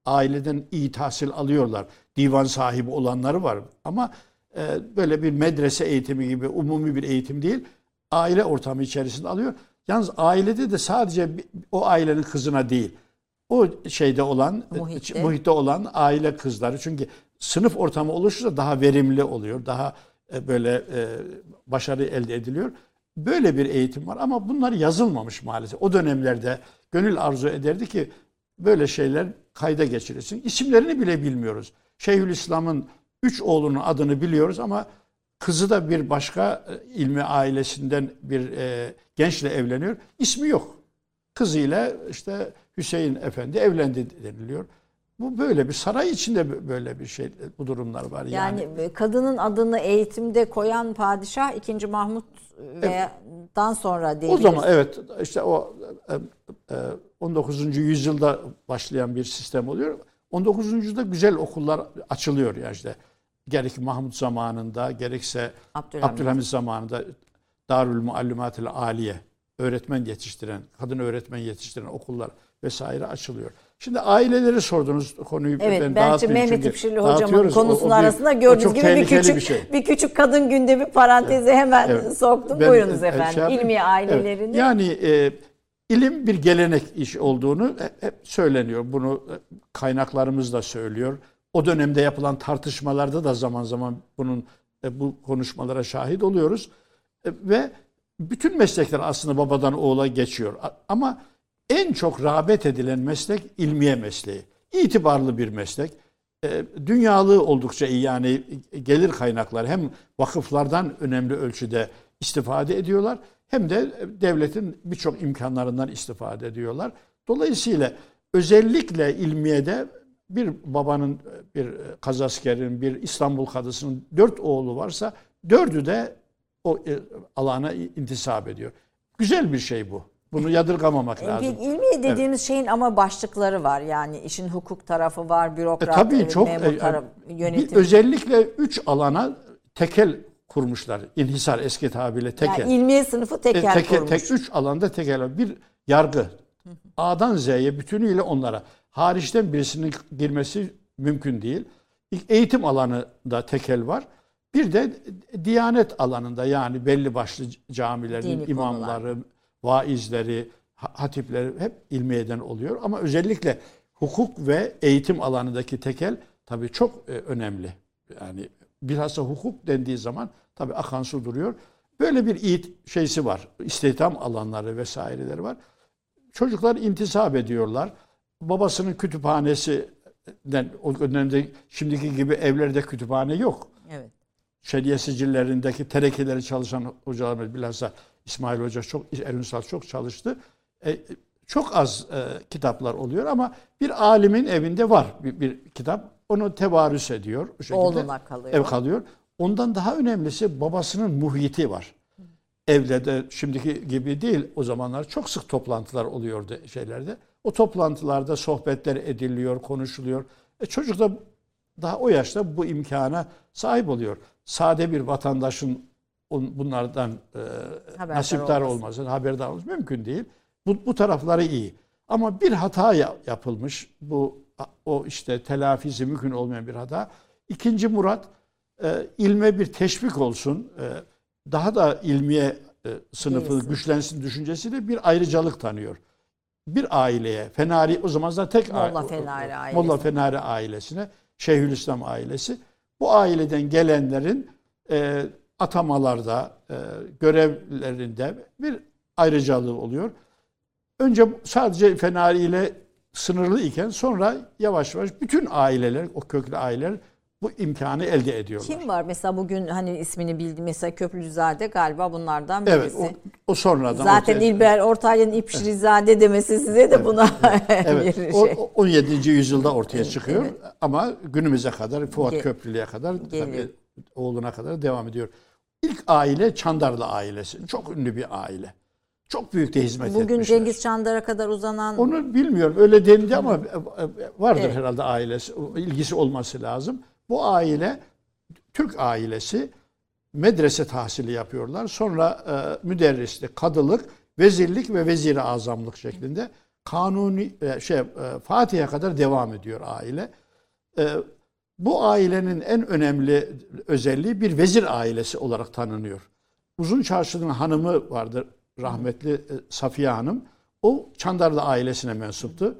aileden iyi tahsil alıyorlar. Divan sahibi olanları var. Ama e, böyle bir medrese eğitimi gibi umumi bir eğitim değil. Aile ortamı içerisinde alıyor. Yalnız ailede de sadece o ailenin kızına değil. O şeyde olan,
Muhitte.
muhitte olan aile kızları. Çünkü sınıf ortamı oluşursa daha verimli oluyor. Daha e, böyle e, başarı elde ediliyor. Böyle bir eğitim var ama bunlar yazılmamış maalesef. O dönemlerde gönül arzu ederdi ki böyle şeyler kayda geçirilsin. İsimlerini bile bilmiyoruz. Şeyhülislam'ın üç oğlunun adını biliyoruz ama kızı da bir başka e, ilmi ailesinden bir e, gençle evleniyor. İsmi yok. Kızıyla işte Hüseyin Efendi evlendi deniliyor. Bu böyle bir saray içinde böyle bir şey bu durumlar var yani.
Yani kadının adını eğitimde koyan padişah 2. Mahmut veya dan sonra
O
diyebiliriz.
zaman evet işte o e, e, 19. yüzyılda başlayan bir sistem oluyor. 19. yüzyılda güzel okullar açılıyor ya işte. Gerek Mahmut zamanında gerekse
Abdülhamit.
Abdülhamit, zamanında Darül Muallimatil Aliye öğretmen yetiştiren, kadın öğretmen yetiştiren okullar vesaire açılıyor. Şimdi aileleri sordunuz konuyu
Evet
ben
bence Mehmet İpşirli hocamın.
O-
konusunun
o bir-
arasında gördüğünüz gibi bir küçük
bir şey.
bir küçük kadın gündemi parantezi hemen
Evet.
soktum.
Ben,
Buyurunuz
e,
efendim.
şey.
İlmi ailelerini.
Evet. Yani e, ilim bir gelenek iş olduğunu hep, hep söyleniyor. Bunu e, kaynaklarımız da söylüyor. O dönemde yapılan tartışmalarda da zaman zaman bunun e, bu konuşmalara şahit oluyoruz. E, ve bütün meslekler aslında babadan oğula geçiyor. Ama en çok rağbet edilen meslek ilmiye mesleği. İtibarlı bir meslek. E, dünyalığı oldukça iyi yani gelir kaynakları hem vakıflardan önemli ölçüde istifade ediyorlar hem de devletin birçok imkanlarından istifade ediyorlar. Dolayısıyla özellikle ilmiyede bir babanın, bir kazaskerin, bir İstanbul kadısının dört oğlu varsa dördü de o e, alana intisap ediyor. Güzel bir şey bu. Bunu yadırgamamak
Bir
lazım.
ilmi dediğimiz şeyin ama başlıkları var. Yani işin hukuk tarafı var,
E,
bürokrat,
tabii
e,
çok
memur
e,
tarafı,
bir
yönetim.
özellikle üç alana tekel kurmuşlar. İnhisar eski tabirle tekel.
yani ilmiye sınıfı
E,
tekel
teke-
kurmuş.
tek üç alanda tekel. Bir yargı. A'dan Z'ye bütünüyle onlara. Hariçten birisinin girmesi mümkün değil. Eğitim alanında tekel var. Bir de diyanet alanında yani belli başlı camilerin
Dini
imamları, vaizleri, ha- hatipleri hep ilmiyeden oluyor. Ama özellikle hukuk ve eğitim alanındaki tekel tabii çok e, önemli. Yani bilhassa hukuk dendiği zaman tabii akan su duruyor. Böyle bir eğit şeysi var. İstihdam alanları vesaireleri var. Çocuklar intisap ediyorlar. Babasının kütüphanesinden o dönemde şimdiki gibi evlerde kütüphane yok.
Evet.
Şeriye sicillerindeki terekeleri çalışan hocalarımız bilhassa İsmail Hoca çok, Erünsal çok çalıştı. E, çok az e, kitaplar oluyor ama bir alimin evinde var bir, bir kitap. Onu tevarüs ediyor. Bu şekilde.
Oğluna kalıyor.
Ev kalıyor. Ondan daha önemlisi babasının muhiti var. Evde de şimdiki gibi değil o zamanlar çok sık toplantılar oluyordu şeylerde. O toplantılarda sohbetler ediliyor, konuşuluyor. E çocuk da daha o yaşta bu imkana sahip oluyor. Sade bir vatandaşın bunlardan e,
Haberdar
nasipdar
olması.
olması, haberdar olması mümkün değil. Bu, bu tarafları iyi. Ama bir hata ya- yapılmış. Bu o işte telafisi mümkün olmayan bir hata. İkinci Murat e, ilme bir teşvik olsun. e, daha da ilmiye e, sınıfı
Gelişsin.
güçlensin düşüncesiyle bir ayrıcalık tanıyor. Bir aileye, Fenari o zaman zaten tek
Molla
aile-
Fenari ailesi.
Molla Fenari ailesine, Şeyhülislam ailesi. Bu aileden gelenlerin e, atamalarda, e, görevlerinde bir ayrıcalığı oluyor. Önce sadece Fenari ile sınırlı iken sonra yavaş yavaş bütün aileler, o köklü aileler bu imkanı elde ediyorlar.
Kim var mesela bugün hani ismini bildi mesela Köprülüzade galiba bunlardan
Evet,
birisi.
o, o sonradan
Zaten
ortaya-
İlber Ortaylı'nın İpşirizade demesi size de buna
Evet, [LAUGHS]
bir
o,
şey.
o 17. yüzyılda ortaya çıkıyor
evet.
ama günümüze kadar Fuat
Ge-
Köprülü'ye kadar tabii oğluna kadar devam ediyor. İlk aile Çandarlı ailesi. Çok ünlü bir aile. Çok büyük de hizmet
Bugün
etmişler.
Cengiz Çandar'a kadar uzanan
Onu bilmiyorum. Öyle dendi ama e, vardır
Evet.
herhalde ailesi. ilgisi olması lazım. Bu aile Türk ailesi medrese tahsili yapıyorlar. Sonra e, müderrislik, kadılık, vezirlik ve vezir-i azamlık şeklinde kanuni e, şey e, Fatih'e kadar devam ediyor aile. E, bu ailenin en önemli özelliği bir vezir ailesi olarak tanınıyor. Uzun Çarşı'nın hanımı vardır rahmetli e, Safiye Hanım. O Çandarlı ailesine mensuptu.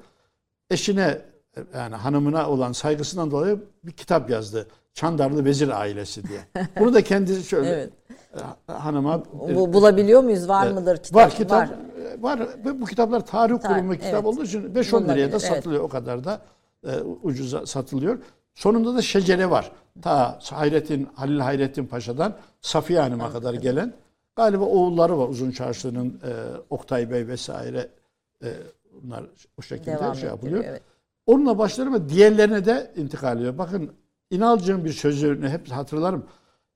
Eşine e, yani hanımına olan saygısından dolayı bir kitap yazdı. Çandarlı Vezir Ailesi diye. Bunu da kendisi şöyle [LAUGHS]
Evet.
e, hanıma
Bu, bulabiliyor muyuz? Var mıdır kitap?
Var kitap var. Ve Bu kitaplar tarih
Tarih,
kurumu kitap
evet.
olduğu için 5-10 liraya da
evet.
satılıyor. O kadar da e, ucuza satılıyor. Sonunda da şecere var. Ta Hayrettin, Halil Hayrettin Paşa'dan Safiye Hanım'a kadar gelen galiba oğulları var Uzun Çarşı'nın e, Oktay Bey vesaire e, bunlar o şekilde
Devam
şey yapılıyor.
evet.
Onunla başlar ama diğerlerine de intikal ediyor. Bakın İnalcı'nın bir sözünü hep hatırlarım.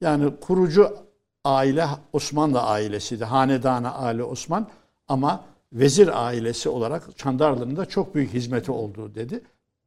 Yani kurucu aile Osmanlı ailesiydi. Hanedanı aile Osman ama vezir ailesi olarak Çandarlı'nın da çok büyük hizmeti olduğu dedi.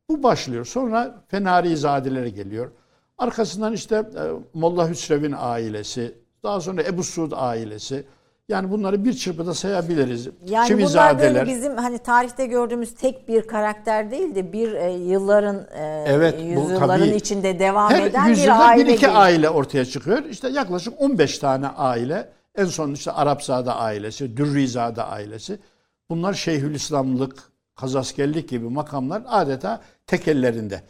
Bu başlıyor. Sonra Fenari Zadeleri geliyor. Arkasından işte e, Molla Hüsrev'in ailesi, daha sonra Ebu Suud ailesi. Yani bunları bir çırpıda sayabiliriz.
Yani bunlar
Çivizadeler.
böyle bizim hani tarihte gördüğümüz tek bir karakter değil de bir e, yılların e,
Evet, bu
yüzyılların
tabii.
içinde devam
Her
eden bir aile
bir iki
değil.
aile ortaya çıkıyor. İşte yaklaşık 15 tane aile. En son işte Arapzade ailesi, Dürrizade ailesi. Bunlar Şeyhülislamlık, Kazaskerlik gibi makamlar adeta tek ellerinde.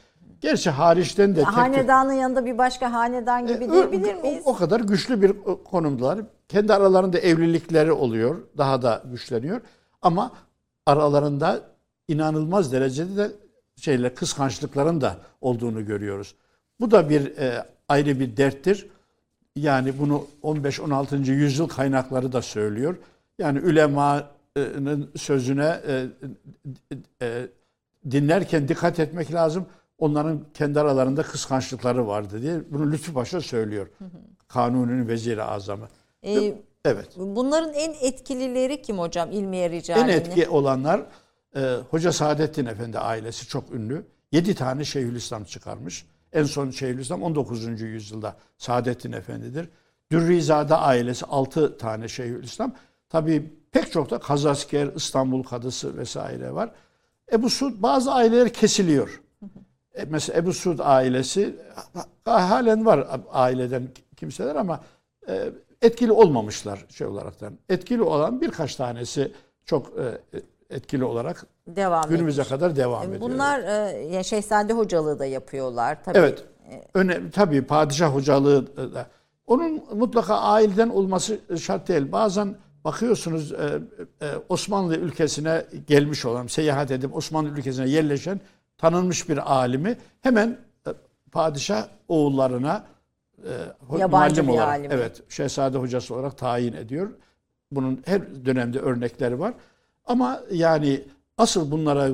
Gerçi hariçten de tek
Hanedanın yanında bir başka hanedan gibi
E,
diyebilir
o-
miyiz?
O, o kadar güçlü bir konumdalar. Kendi aralarında evlilikleri oluyor. Daha da güçleniyor. Ama aralarında inanılmaz derecede de şeyler kıskançlıkların da olduğunu görüyoruz. Bu da bir e, ayrı bir derttir. Yani bunu 15-16. yüzyıl kaynakları da söylüyor. Yani ulemanın sözüne e, e, dinlerken dikkat etmek lazım. Onların kendi aralarında kıskançlıkları vardı diye bunu Lütfü Paşa söylüyor. Kanunun veziri azamı.
Ee,
Evet.
bunların en etkilileri kim hocam ilmiye
En
ricalini?
etki olanlar e, Hoca Saadettin Efendi ailesi çok ünlü. 7 tane Şeyhülislam çıkarmış. En son Şeyhülislam 19. yüzyılda Saadettin Efendi'dir. Dürrizade ailesi 6 tane Şeyhülislam. Tabii pek çok da Kazasker, İstanbul Kadısı vesaire var. Ebu Suud bazı aileler kesiliyor. E, Mesela Ebu Suud ailesi ha- halen var aileden kimseler ama e, etkili olmamışlar şey olaraktan. Etkili olan birkaç tanesi çok e, etkili olarak
Devam
günümüze
etmiş.
kadar devam
E,
ediyor.
Bunlar e, Şehzade hocalığı da yapıyorlar tabii.
Evet. Öne, tabii padişah hocalığı da. Onun mutlaka aileden olması şart değil. Bazen bakıyorsunuz e, e, Osmanlı ülkesine gelmiş olan, seyahat edip Osmanlı ülkesine yerleşen tanınmış bir alimi hemen e, padişah oğullarına e,
Yabancı
muallim olarak,
alimi.
evet, şehzade hocası olarak tayin ediyor. Bunun her dönemde örnekleri var. Ama yani asıl bunlara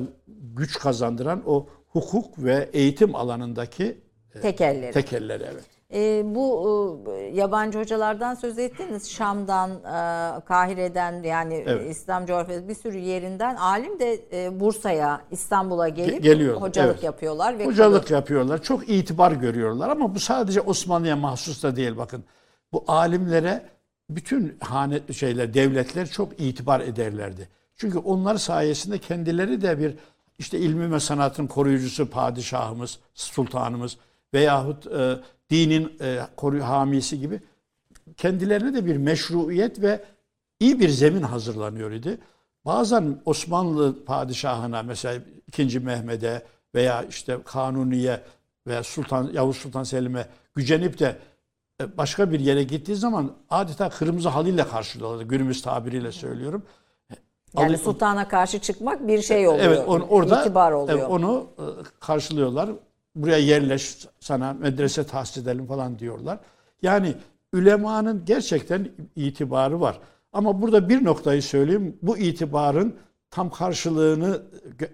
güç kazandıran o hukuk ve eğitim alanındaki
Tekelleri.
tekelleri evet.
E, bu e, yabancı hocalardan söz ettiniz. Şam'dan, e, Kahire'den yani
Evet.
İslam coğrafyası bir sürü yerinden alim de e, Bursa'ya, İstanbul'a gelip
Ge- geliyorlar,
hocalık
evet.
yapıyorlar ve
Hocalık yapıyorlar. Çok itibar görüyorlar ama bu sadece Osmanlı'ya mahsus da değil bakın. Bu alimlere bütün hane şeyler, devletler çok itibar ederlerdi. Çünkü onlar sayesinde kendileri de bir işte ilmi ve sanatın koruyucusu padişahımız, sultanımız veyahut e, dinin e, koru hamisi gibi kendilerine de bir meşruiyet ve iyi bir zemin hazırlanıyor idi. Bazen Osmanlı padişahına mesela 2. Mehmet'e veya işte Kanuni'ye veya Sultan Yavuz Sultan Selim'e gücenip de e, başka bir yere gittiği zaman adeta kırmızı halıyla karşılıyorlardı. Günümüz tabiriyle söylüyorum.
yani sultana karşı çıkmak bir şey oluyor.
Evet onu, orada
itibar oluyor.
evet, onu e, karşılıyorlar. Buraya yerleş sana medrese tahsis edelim falan diyorlar. Yani ülemanın gerçekten itibarı var. Ama burada bir noktayı söyleyeyim. Bu itibarın tam karşılığını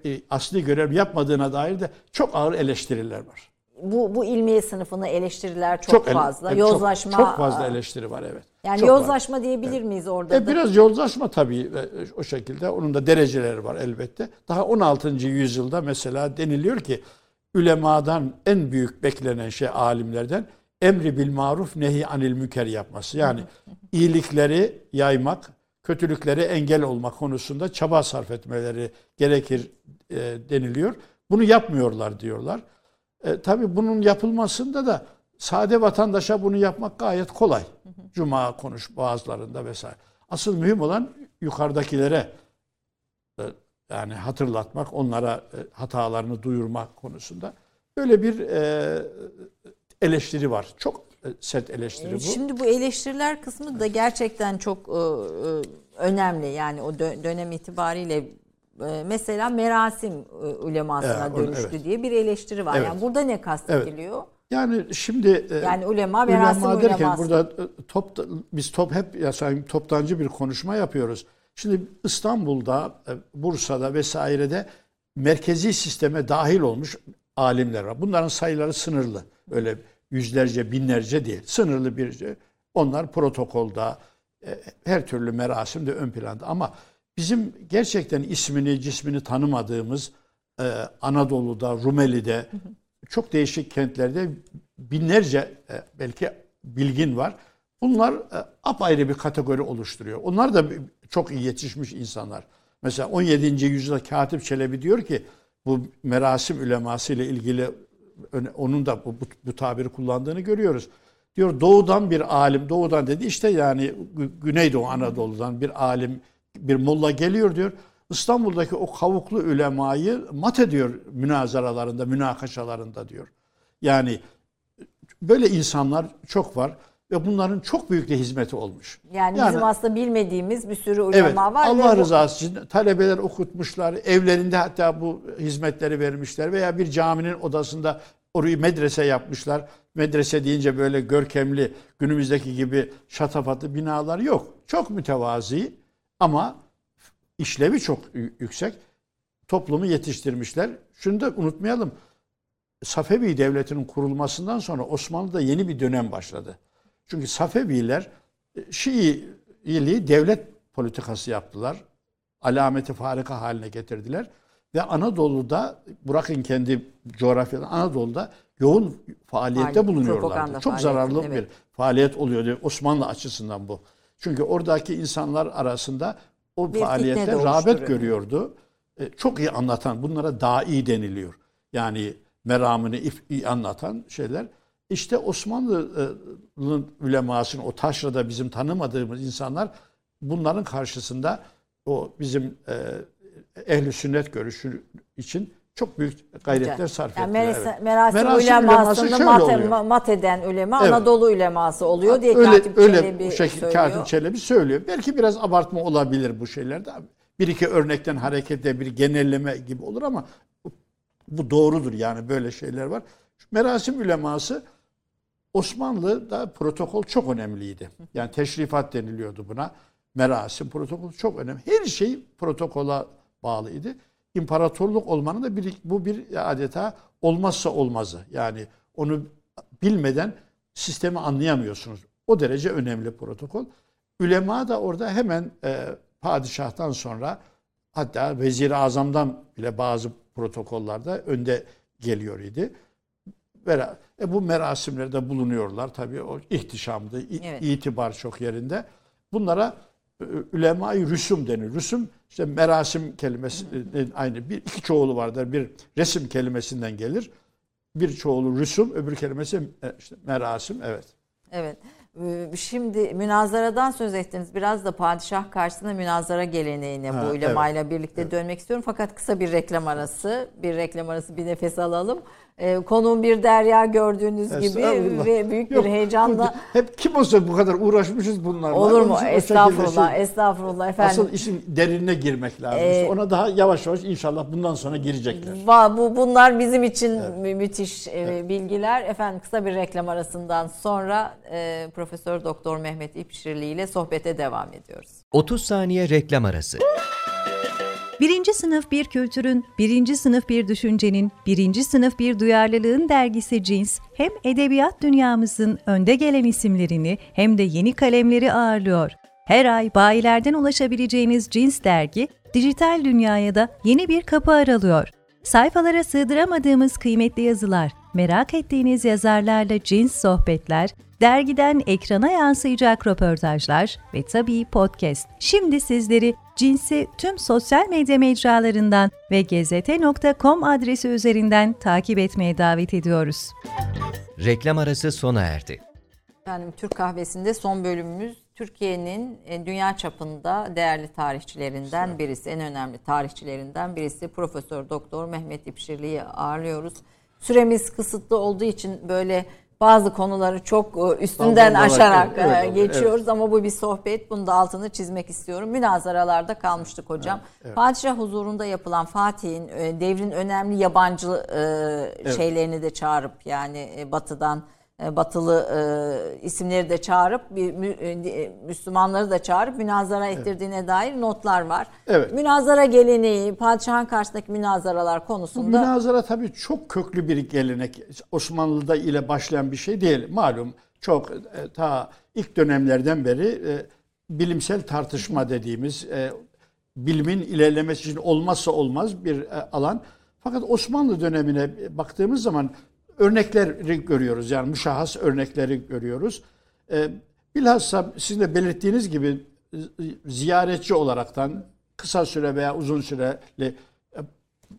e, asli görev yapmadığına dair de çok ağır eleştiriler var.
bu bu ilmiye sınıfını eleştiriler çok,
ele-
fazla.
evet, çok-
Yozlaşma
çok, fazla eleştiri var evet.
Yani
Çok var.
yozlaşma diyebilir miyiz orada
E,
da?
biraz yozlaşma tabii e, o şekilde. Onun da dereceleri var elbette. Daha 16. yüzyılda mesela deniliyor ki ülemadan en büyük beklenen şey alimlerden emri bil maruf nehi anil münker yapması. Yani [LAUGHS] iyilikleri yaymak, kötülükleri engel olma konusunda çaba sarf etmeleri gerekir e, deniliyor. Bunu yapmıyorlar diyorlar. E, tabii bunun yapılmasında da sade vatandaşa bunu yapmak gayet kolay. Cuma konuş bazılarında vesaire. Asıl mühim olan yukarıdakilere yani hatırlatmak, onlara e, hatalarını duyurmak konusunda böyle bir e, eleştiri var. Çok e, sert eleştiri bu.
Şimdi bu eleştiriler kısmı da gerçekten çok önemli. Yani o dö- dönem itibariyle mesela merasim ulemasına
Evet,
dönüştü
evet.
diye bir eleştiri var.
Evet.
Yani burada ne kastediliyor?
Yani şimdi
Yani ulema, merasim
ulema derken
uleması.
burada top biz top hep ya sanki toptancı bir konuşma yapıyoruz. Şimdi İstanbul'da, e, Bursa'da vesairede merkezi sisteme dahil olmuş alimler var. Bunların sayıları sınırlı. Öyle yüzlerce, binlerce değil. Sınırlı bir onlar protokolda e, her türlü merasimde ön planda ama bizim gerçekten ismini, cismini tanımadığımız e, Anadolu'da, Rumeli'de çok değişik kentlerde binlerce belki bilgin var. Bunlar apayrı bir kategori oluşturuyor. Onlar da çok iyi yetişmiş insanlar. Mesela 17. yüzyılda Katip Çelebi diyor ki bu merasim üleması ile ilgili onun da bu, bu, bu tabiri kullandığını görüyoruz. Diyor doğudan bir alim, doğudan dedi işte yani Gü- Güneydoğu Anadolu'dan bir alim, bir molla geliyor diyor. İstanbul'daki o kavuklu ülemayı mat ediyor münazaralarında, münakaşalarında diyor. Yani böyle insanlar çok var ve bunların çok büyük de hizmeti olmuş.
Yani,
Yani-
bizim aslında bilmediğimiz bir sürü ulema
Evet,
var. ve
Allah
bu-
rızası için talebeler okutmuşlar, evlerinde hatta bu hizmetleri vermişler veya bir caminin odasında orayı medrese yapmışlar. Medrese deyince böyle görkemli, günümüzdeki gibi şatafatlı binalar yok. Çok mütevazi ama işlevi çok yüksek. Toplumu yetiştirmişler. Şunu da unutmayalım. Safevi devletinin kurulmasından sonra Osmanlı'da yeni bir dönem başladı. Çünkü Safeviler e, Şiiliği devlet politikası yaptılar. Alameti farika haline getirdiler. Ve Anadolu'da bırakın kendi coğrafyadan Anadolu'da yoğun faaliyette
Faaliyet,
bulunuyorlardı. Çok zararlı
evet.
bir faaliyet oluyordu Osmanlı açısından bu. Çünkü oradaki insanlar arasında o
Bir
faaliyette rağbet görüyordu. E, Çok iyi anlatan, bunlara dai deniliyor. Yani meramını iyi anlatan şeyler. İşte Osmanlı'nın ulemasının o taşrada bizim tanımadığımız insanlar bunların karşısında o bizim e, ehli sünnet görüşü için çok büyük gayretler sarf
yani
ettiler.
merasa-
evet.
merasim,
Merasim
ulemasını mat, mat eden ulema
Evet.
Anadolu uleması oluyor diye
öyle,
Katip
öyle
Çelebi
bu şekilde
söylüyor.
Katip Çelebi söylüyor. Belki biraz abartma olabilir bu şeylerde. Bir iki örnekten hareketle bir genelleme gibi olur ama bu, bu doğrudur yani böyle şeyler var. Merasim uleması Osmanlı'da protokol çok önemliydi. Yani teşrifat deniliyordu buna. Merasim, protokol çok önemli. Her şey protokola bağlıydı. İmparatorluk olmanın da bir, bu bir adeta olmazsa olmazı. Yani onu bilmeden sistemi anlayamıyorsunuz. O derece önemli protokol. Ülema da orada hemen e, padişahtan sonra hatta vezir-i azamdan bile bazı protokollerde önde geliyor idi. Vera- E bu merasimlerde bulunuyorlar. Tabii o ihtişamdı,
Evet.
itibar çok yerinde. Bunlara e, ulema-i rüsum denir. Rüsum işte merasim kelimesi e, aynı bir iki çoğulu vardır. Bir resim kelimesinden gelir. Bir çoğulu rüsum, öbür kelimesi e, işte merasim. Evet.
Evet. Ee, Şimdi münazaradan söz ettiniz. Biraz da padişah karşısında münazara geleneğine
Ha,
bu ulemayla birlikte dönmek istiyorum. Fakat kısa bir reklam arası. Bir reklam arası bir nefes alalım. Ee, konuğum bir derya gördüğünüz gibi ve büyük
Yok,
bir heyecanla
Hep kim olsa bu kadar uğraşmışız bunlarla.
olur mu? Estağfurullah,
şey-
estağfurullah efendim.
Asıl işin derinine girmek lazım.
Ee,
İşte ona daha yavaş yavaş inşallah bundan sonra girecekler.
Va- Bu bunlar bizim için mü- müthiş e, bilgiler. Efendim kısa bir reklam arasından sonra e, Profesör Doktor Mehmet İpşirli ile sohbete devam ediyoruz.
30 saniye reklam arası.
Birinci sınıf bir kültürün, birinci sınıf bir düşüncenin, birinci sınıf bir duyarlılığın dergisi Cins, hem edebiyat dünyamızın önde gelen isimlerini hem de yeni kalemleri ağırlıyor. Her ay bayilerden ulaşabileceğiniz Cins dergi, dijital dünyaya da yeni bir kapı aralıyor. Sayfalara sığdıramadığımız kıymetli yazılar, merak ettiğiniz yazarlarla cins sohbetler, dergiden ekrana yansıyacak röportajlar ve tabii podcast. Şimdi sizleri Cins'i tüm sosyal medya mecralarından ve gezete.com adresi üzerinden takip etmeye davet ediyoruz.
Reklam arası sona erdi.
Efendim Türk Kahvesi'nde son bölümümüz Türkiye'nin e, dünya çapında değerli tarihçilerinden birisi, en önemli tarihçilerinden birisi Profesör Doktor Mehmet İpşirli'yi ağırlıyoruz. Süremiz kısıtlı olduğu için böyle bazı konuları çok e, üstünden aşarak
evet,
e,
evet,
geçiyoruz ama bu bir sohbet. Bunu da altını çizmek istiyorum. Münazaralarda kalmıştık hocam. Padişah huzurunda yapılan Fatih'in e, devrin önemli yabancı e, şeylerini de çağırıp yani batıdan batılı e, isimleri de çağırıp bir mü- e, Müslümanları da çağırıp münazara ettirdiğine dair notlar var.
Evet.
Münazara geleneği, padişahın karşısındaki münazaralar
Bu
konusunda
münazara tabii çok köklü bir gelenek. Osmanlı'da ile başlayan bir şey değil. Malum çok e, ta ilk dönemlerden beri e, bilimsel tartışma dediğimiz e, bilimin ilerlemesi için olmazsa olmaz bir e, alan. Fakat Osmanlı dönemine baktığımız zaman örnekleri görüyoruz. Yani müşahhas örnekleri görüyoruz. E, bilhassa sizin de belirttiğiniz gibi ziyaretçi olaraktan kısa süre veya uzun süreli e,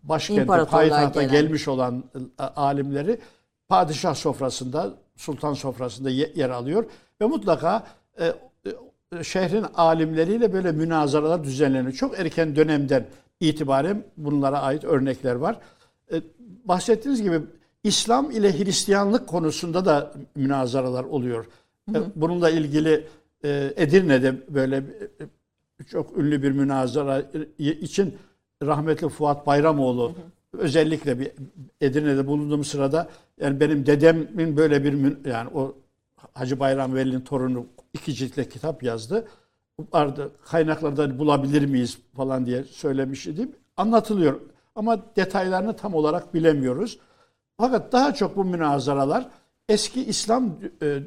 başkente, payitahta
gelen.
gelmiş olan e, alimleri padişah sofrasında, sultan sofrasında ye- yer alıyor ve mutlaka e, e, şehrin alimleriyle böyle münazaralar düzenleniyor. Çok erken dönemden itibaren bunlara ait örnekler var. E, bahsettiğiniz gibi İslam ile Hristiyanlık konusunda da münazaralar oluyor. E, Bununla ilgili e, Edirne'de böyle e, çok ünlü bir münazara için rahmetli Fuat Bayramoğlu özellikle bir Edirne'de bulunduğum sırada yani benim dedemin böyle bir yani o Hacı Bayram Veli'nin torunu iki ciltle kitap yazdı. Vardı kaynaklarda bulabilir miyiz falan diye söylemiş idim. Anlatılıyor ama detaylarını tam olarak bilemiyoruz. Fakat daha çok bu münazaralar eski İslam e,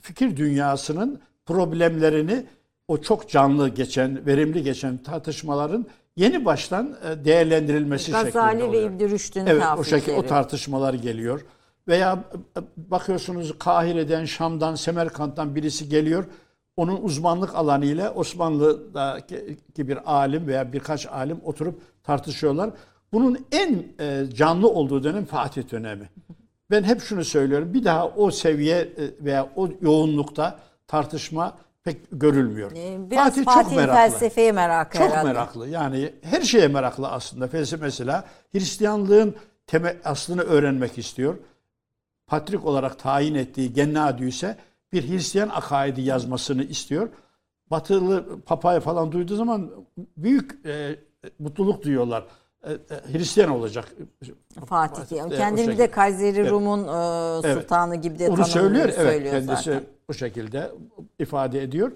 fikir dünyasının problemlerini o çok canlı geçen, verimli geçen tartışmaların yeni baştan e, değerlendirilmesi şeklinde
Gazali ve
oluyor.
İbn Rüşd'ün
Evet o şekilde o tartışmalar geliyor. Veya e, bakıyorsunuz Kahire'den, Şam'dan, Semerkant'tan birisi geliyor. Onun uzmanlık alanı ile Osmanlı'daki bir alim veya birkaç alim oturup tartışıyorlar. Bunun en e, canlı olduğu dönem Fatih dönemi. Ben hep şunu söylüyorum. Bir daha o seviye e, veya o yoğunlukta tartışma pek görülmüyor.
Ee, Biraz Fatih'in felsefeye merakı
Çok
herhalde.
meraklı. Yani her şeye meraklı aslında. Felsefe mesela Hristiyanlığın temel aslını öğrenmek istiyor. Patrik olarak tayin ettiği Gennadi ise bir Hristiyan akaidi yazmasını istiyor. Batılı papaya falan duyduğu zaman büyük e, mutluluk duyuyorlar. E, e, Hristiyan olacak.
Fatih.
Evet, o
Kendini
şekilde.
de Kayseri
Evet.
Rum'un e,
Evet.
sultanı gibi de
Onu
tanımlıyor,
söylüyor, evet.
söylüyor
Kendisi
zaten.
bu şekilde ifade ediyor.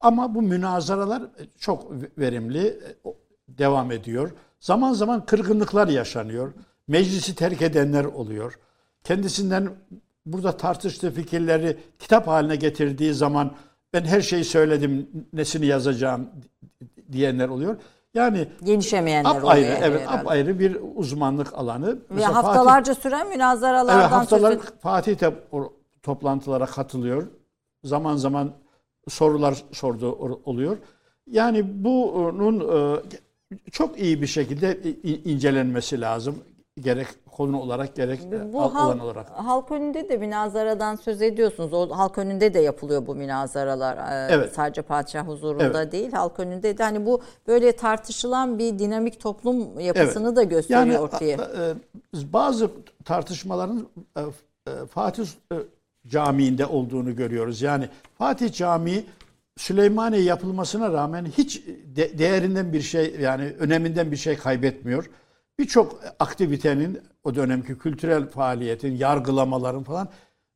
Ama bu münazaralar çok verimli devam ediyor. Zaman zaman kırgınlıklar yaşanıyor. Meclisi terk edenler oluyor. Kendisinden burada tartıştığı fikirleri kitap haline getirdiği zaman ben her şeyi söyledim, nesini yazacağım diyenler oluyor. Yani
Genişemeyenler
apayrı,
oluyor.
evet,
herhalde.
apayrı bir uzmanlık alanı.
Ve
Mesela Fatih-
haftalarca süren münazaralardan
Evet haftalar
söz et-
Fatih de toplantılara katılıyor. Zaman zaman sorular sorduğu or- oluyor. Yani bunun e, çok iyi bir şekilde incelenmesi lazım. Gerek konu olarak gerek e,
Bu
al-
halk,
alan olarak.
halk önünde de münazaradan söz ediyorsunuz. O halk önünde de yapılıyor bu münazaralar. Ee,
Evet.
Sadece padişah huzurunda
Evet.
değil, halk önünde de. Hani bu böyle tartışılan bir dinamik toplum yapısını da gösteriyor
Yani
ortaya.
e, e, bazı tartışmaların e, e, Fatih e, Camii'nde olduğunu görüyoruz. Yani Fatih Camii Süleymaniye yapılmasına rağmen hiç de- değerinden bir şey yani öneminden bir şey kaybetmiyor. Birçok aktivitenin o dönemki kültürel faaliyetin, yargılamaların falan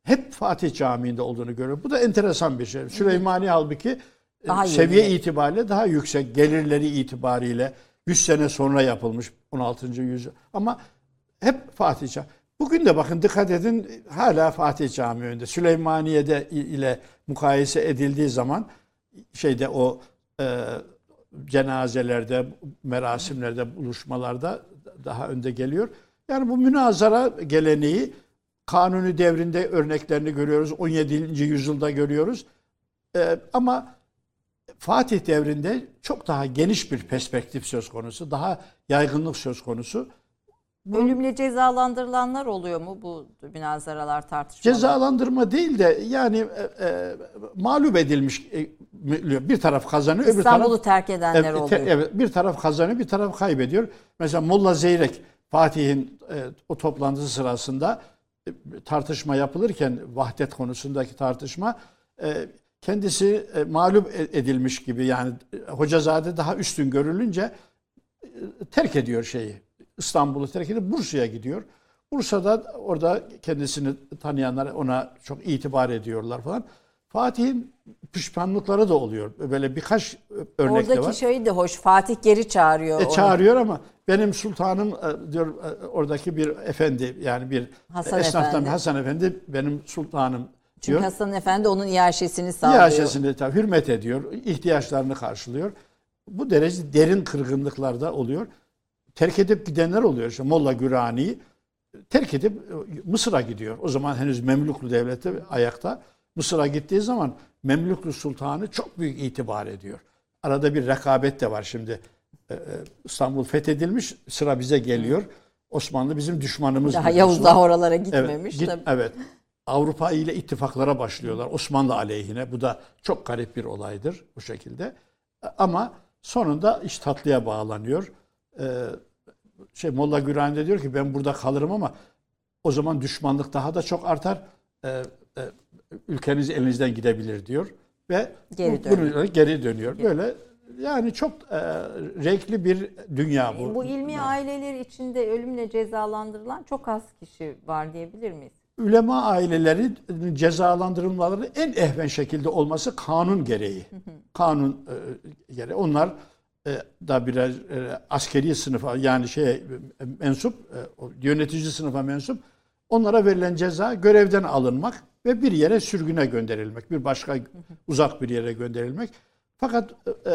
hep Fatih Camii'nde olduğunu görüyoruz. Bu da enteresan bir şey. Süleymaniye halbuki e,
Daha
seviye
yeni.
itibariyle daha yüksek gelirleri itibariyle 100 sene sonra yapılmış 16. yüzyıl. Ama hep Fatih Camii. Bugün de bakın dikkat edin hala Fatih Camii önünde. Süleymaniye'de ile mukayese edildiği zaman şeyde o e, cenazelerde, merasimlerde, buluşmalarda daha önde geliyor. Yani bu münazara geleneği Kanuni devrinde örneklerini görüyoruz. 17. yüzyılda görüyoruz. Ee, ama Fatih devrinde çok daha geniş bir perspektif söz konusu. Daha yaygınlık söz konusu.
Ölümle cezalandırılanlar oluyor mu bu münazaralar tartışmalar?
Cezalandırma değil de yani e, e, mağlup edilmiş e, bir taraf kazanıyor, öbür
İstanbul'u
taraf
terk edenler
Evet,
oluyor.
evet, bir taraf kazanıyor, bir taraf kaybediyor. Mesela Molla Zeyrek Fatih'in e, o toplantısı sırasında e, tartışma yapılırken vahdet konusundaki tartışma e, kendisi e, mağlup e- edilmiş gibi yani e, Hocazade daha üstün görülünce e, terk ediyor şeyi. İstanbul'u terk edip Bursa'ya gidiyor. Bursa'da orada kendisini tanıyanlar ona çok itibar ediyorlar falan. Fatih'in pişmanlıkları da oluyor. Böyle birkaç örnek de
Oradaki
var.
şey de hoş. Fatih geri çağırıyor.
E,
onu.
çağırıyor ama benim sultanım e, diyor e, oradaki bir efendi yani bir
Hasan
esnaftan
Efendi.
Hasan Efendi benim sultanım
Çünkü
diyor.
Hasan Efendi onun iaşesini sağlıyor.
İHŞ'sini tabii hürmet ediyor, ihtiyaçlarını karşılıyor. Bu derece derin kırgınlıklarda oluyor. Terk edip gidenler oluyor. İşte Molla Gürani'yi terk edip e, Mısır'a gidiyor. O zaman henüz Memluklu devleti ayakta. Mısır'a gittiği zaman Memluklu sultanı çok büyük itibar ediyor. Arada bir rekabet de var şimdi. E, e, İstanbul fethedilmiş, sıra bize geliyor. Osmanlı bizim düşmanımız.
Daha Yavuz daha oralara
Evet,
gitmemiş.
git-
Tabii.
evet. Avrupa ile ittifaklara başlıyorlar. Osmanlı aleyhine. Bu da çok garip bir olaydır bu şekilde. Ama sonunda iş tatlıya bağlanıyor. Ee, şey Molla Gürani de diyor ki ben burada kalırım ama o zaman düşmanlık daha da çok artar. Ee, e, ülkeniz elinizden gidebilir diyor ve
Geri dönüyor.
bunu- geri dönüyor. Böyle yani çok e, renkli bir dünya bu.
Bu ilmi aileler içinde ölümle cezalandırılan çok az kişi var diyebilir miyiz?
Ulema aileleri cezalandırılmaları en ehven şekilde olması kanun gereği. Kanun e, gereği. Onlar da birer e, askeri sınıfa yani şey mensup e, yönetici sınıfa mensup onlara verilen ceza görevden alınmak ve bir yere sürgüne gönderilmek. Bir başka uzak bir yere gönderilmek. Fakat e,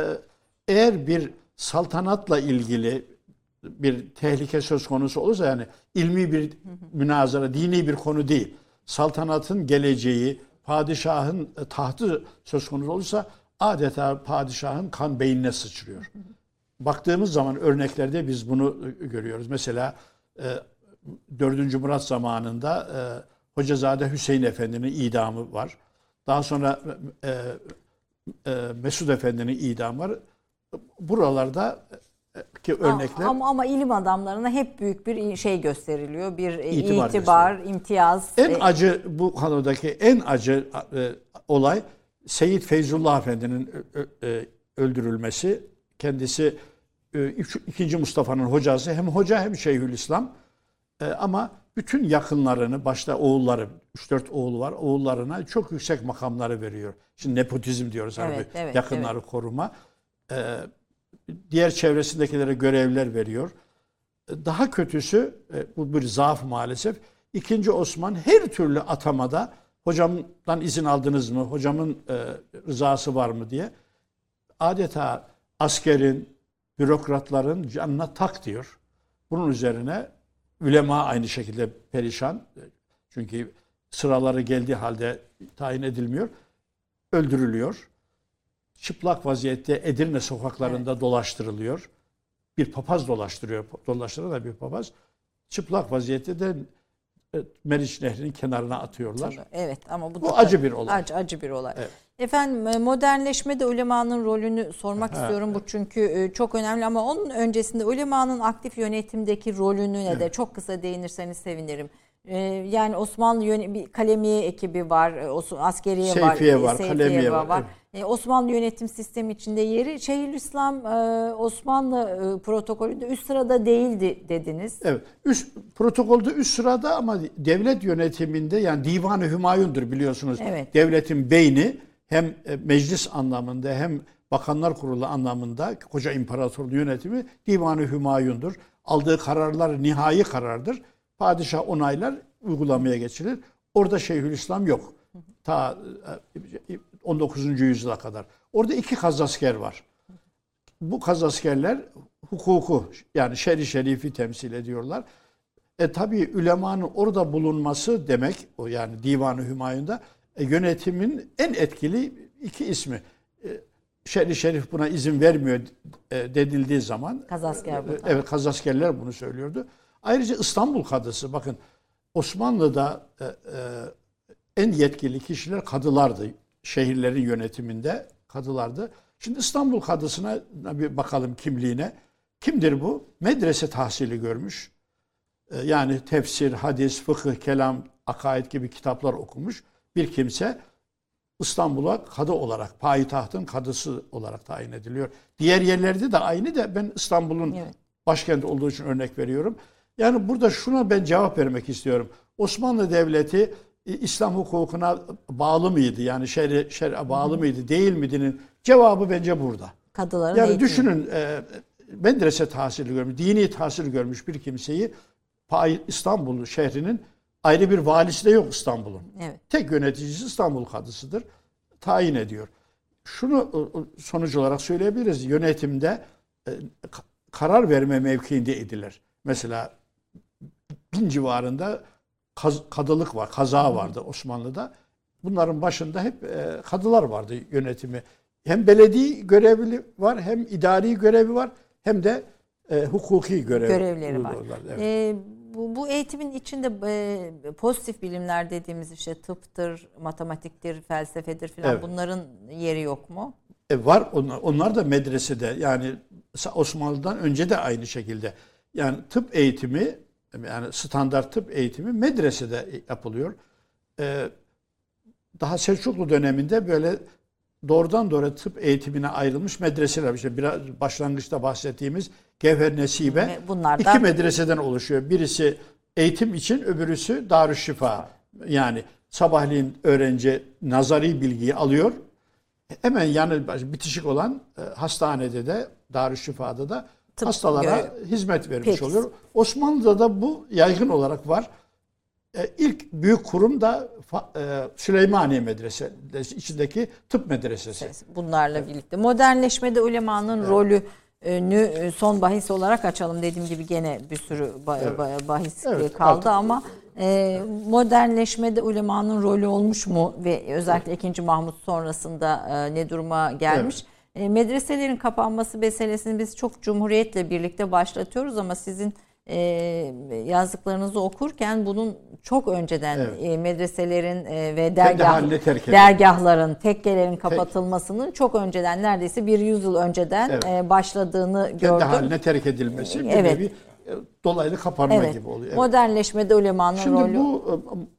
eğer bir saltanatla ilgili bir tehlike söz konusu olursa yani ilmi bir münazara, dini bir konu değil. Saltanatın geleceği, padişahın e, tahtı söz konusu olursa adeta padişahın kan beynine sıçrıyor. Baktığımız zaman örneklerde biz bunu e, görüyoruz. Mesela e, 4. Murat zamanında e, Hocazade Hüseyin Efendi'nin idamı var. Daha sonra e, e, Mesud Efendi'nin idamı var. Buralarda e, ki örnekler
Ama, ama ilim adamlarına hep büyük bir şey gösteriliyor. Bir e,
İtibar
itibar, imtiyaz.
En
E,
acı bu konudaki en acı e, olay Seyyid Feyzullah Efendi'nin e, öldürülmesi. Kendisi e, ikinci Mustafa'nın hocası hem hoca hem Şeyhülislam. E, ama bütün yakınlarını başta oğulları 3-4 oğlu var. Oğullarına çok yüksek makamları veriyor. Şimdi nepotizm diyoruz
Evet,
harbi.
evet,
yakınları koruma. E, diğer çevresindekilere görevler veriyor. Daha kötüsü bu bir zaaf maalesef. İkinci Osman her türlü atamada hocamdan izin aldınız mı? Hocamın e, rızası var mı diye adeta askerin, bürokratların canına tak diyor. Bunun üzerine ülema aynı şekilde perişan. Çünkü sıraları geldiği halde tayin edilmiyor. Öldürülüyor. Çıplak vaziyette Edirne sokaklarında dolaştırılıyor. Bir papaz dolaştırıyor. Dolaştıran da bir papaz. Çıplak vaziyette de e, Meriç Nehri'nin kenarına atıyorlar.
Evet ama bu,
Bu
da
acı bir olay.
Acı, acı bir olay.
Evet.
Efendim e, modernleşmede ulemanın rolünü sormak [LAUGHS] istiyorum. Bu çünkü e, çok önemli ama onun öncesinde ulemanın aktif yönetimdeki rolünü de çok kısa değinirseniz sevinirim. E, Yani Osmanlı bir kalemiye ekibi var, e, Os- askeriye var,
Seyfiye
e,
var, kalemiye var,
E, Osmanlı yönetim sistemi içinde yeri Şeyhülislam e, Osmanlı e, protokolünde üst sırada değildi dediniz.
Evet. Üst, protokolde üst sırada ama devlet yönetiminde yani Divan-ı Hümayun'dur biliyorsunuz.
Evet.
Devletin beyni hem e, meclis anlamında hem bakanlar kurulu anlamında koca imparatorluğu yönetimi Divan-ı Hümayun'dur. Aldığı kararlar nihai karardır. Padişah onaylar uygulamaya geçilir. Orada Şeyhülislam yok. Ta e, 19. yüzyıla kadar. Orada iki kazasker var bu kazaskerler hukuku yani şer-i şerifi temsil ediyorlar. E tabii ülemanın orada bulunması demek o yani Divan-ı Hümayun'da e, yönetimin en etkili iki ismi. E, Şerif Şerif buna izin vermiyor e, denildiği zaman
Kazasker
e,
burada.
Evet Kazaskerler bunu söylüyordu. Ayrıca İstanbul Kadısı bakın Osmanlı'da e, e, en yetkili kişiler kadılardı. Şehirlerin yönetiminde kadılardı. Şimdi İstanbul Kadısı'na bir bakalım kimliğine. Kimdir bu? Medrese tahsili görmüş. E, Yani tefsir, hadis, fıkıh, kelam, akaid gibi kitaplar okumuş bir kimse İstanbul'a kadı olarak, payitahtın kadısı olarak tayin ediliyor. Diğer yerlerde de aynı da ben İstanbul'un
Evet.
başkenti olduğu için örnek veriyorum. Yani burada şuna ben cevap vermek istiyorum. Osmanlı Devleti İslam hukukuna bağlı mıydı? Yani şer'e şer'e bağlı mıydı, değil miydinin cevabı bence burada.
Kadıların
Yani
eğitimi.
düşünün e, medrese tahsili görmüş, dini tahsil görmüş bir kimseyi İstanbul şehrinin ayrı bir valisi de yok İstanbul'un.
Evet.
Tek yöneticisi İstanbul Kadısı'dır. Tayin ediyor. Şunu e, sonuç olarak söyleyebiliriz. Yönetimde e, ka- karar verme mevkiinde idiler. Mesela bin civarında kaz- kadılık var, kaza vardı Osmanlı'da. Bunların başında hep e, kadılar vardı yönetimi. Hem belediye görevli var, hem idari görevi var, hem de e, hukuki görev
görevleri var.
Evet.
Ee, bu, bu eğitimin içinde e, pozitif bilimler dediğimiz işte tıptır, matematiktir, felsefedir falan
Evet.
bunların yeri yok mu?
E var onlar, onlar da medresede yani Osmanlı'dan önce de aynı şekilde. Yani tıp eğitimi yani standart tıp eğitimi medresede yapılıyor. E, daha Selçuklu döneminde böyle doğrudan doğruya tıp eğitimine ayrılmış medreseler. İşte biraz başlangıçta bahsettiğimiz Gevher Nesibe
bunlardan-
iki medreseden oluşuyor. Birisi eğitim için, öbürüsü Darüşşifa. Yani sabahleyin öğrenci nazari bilgiyi alıyor. Hemen yanı bitişik olan e, hastanede de Darüşşifa'da da
Tıp
hastalara
görev.
hizmet vermiş
Peki.
oluyor. Osmanlı'da da bu yaygın olarak var. E, ilk büyük kurum da e, Süleymaniye Medresesi içindeki tıp medresesi.
Bunlarla birlikte. Modernleşmede ulemanın rolünü son bahis olarak açalım. Dediğim gibi gene bir sürü ba- ba- bahis
Evet,
kaldı
artık-
ama e, modernleşmede ulemanın rolü olmuş mu ve özellikle 2. Mahmut sonrasında e, ne duruma gelmiş? E, medreselerin kapanması meselesini biz çok cumhuriyetle birlikte başlatıyoruz ama sizin e, yazdıklarınızı okurken bunun çok önceden
Evet.
e, medreselerin e, ve
Kendi
dergah, dergahların, tekkelerin kapatılmasının çok önceden neredeyse bir yüzyıl önceden
Evet.
e, başladığını
Kendi
gördüm.
haline terk edilmesi bir
Evet.
nevi e, dolaylı kapanma
Evet.
gibi oluyor. Evet.
Modernleşmede ulemanın
Şimdi
rolü
bu e,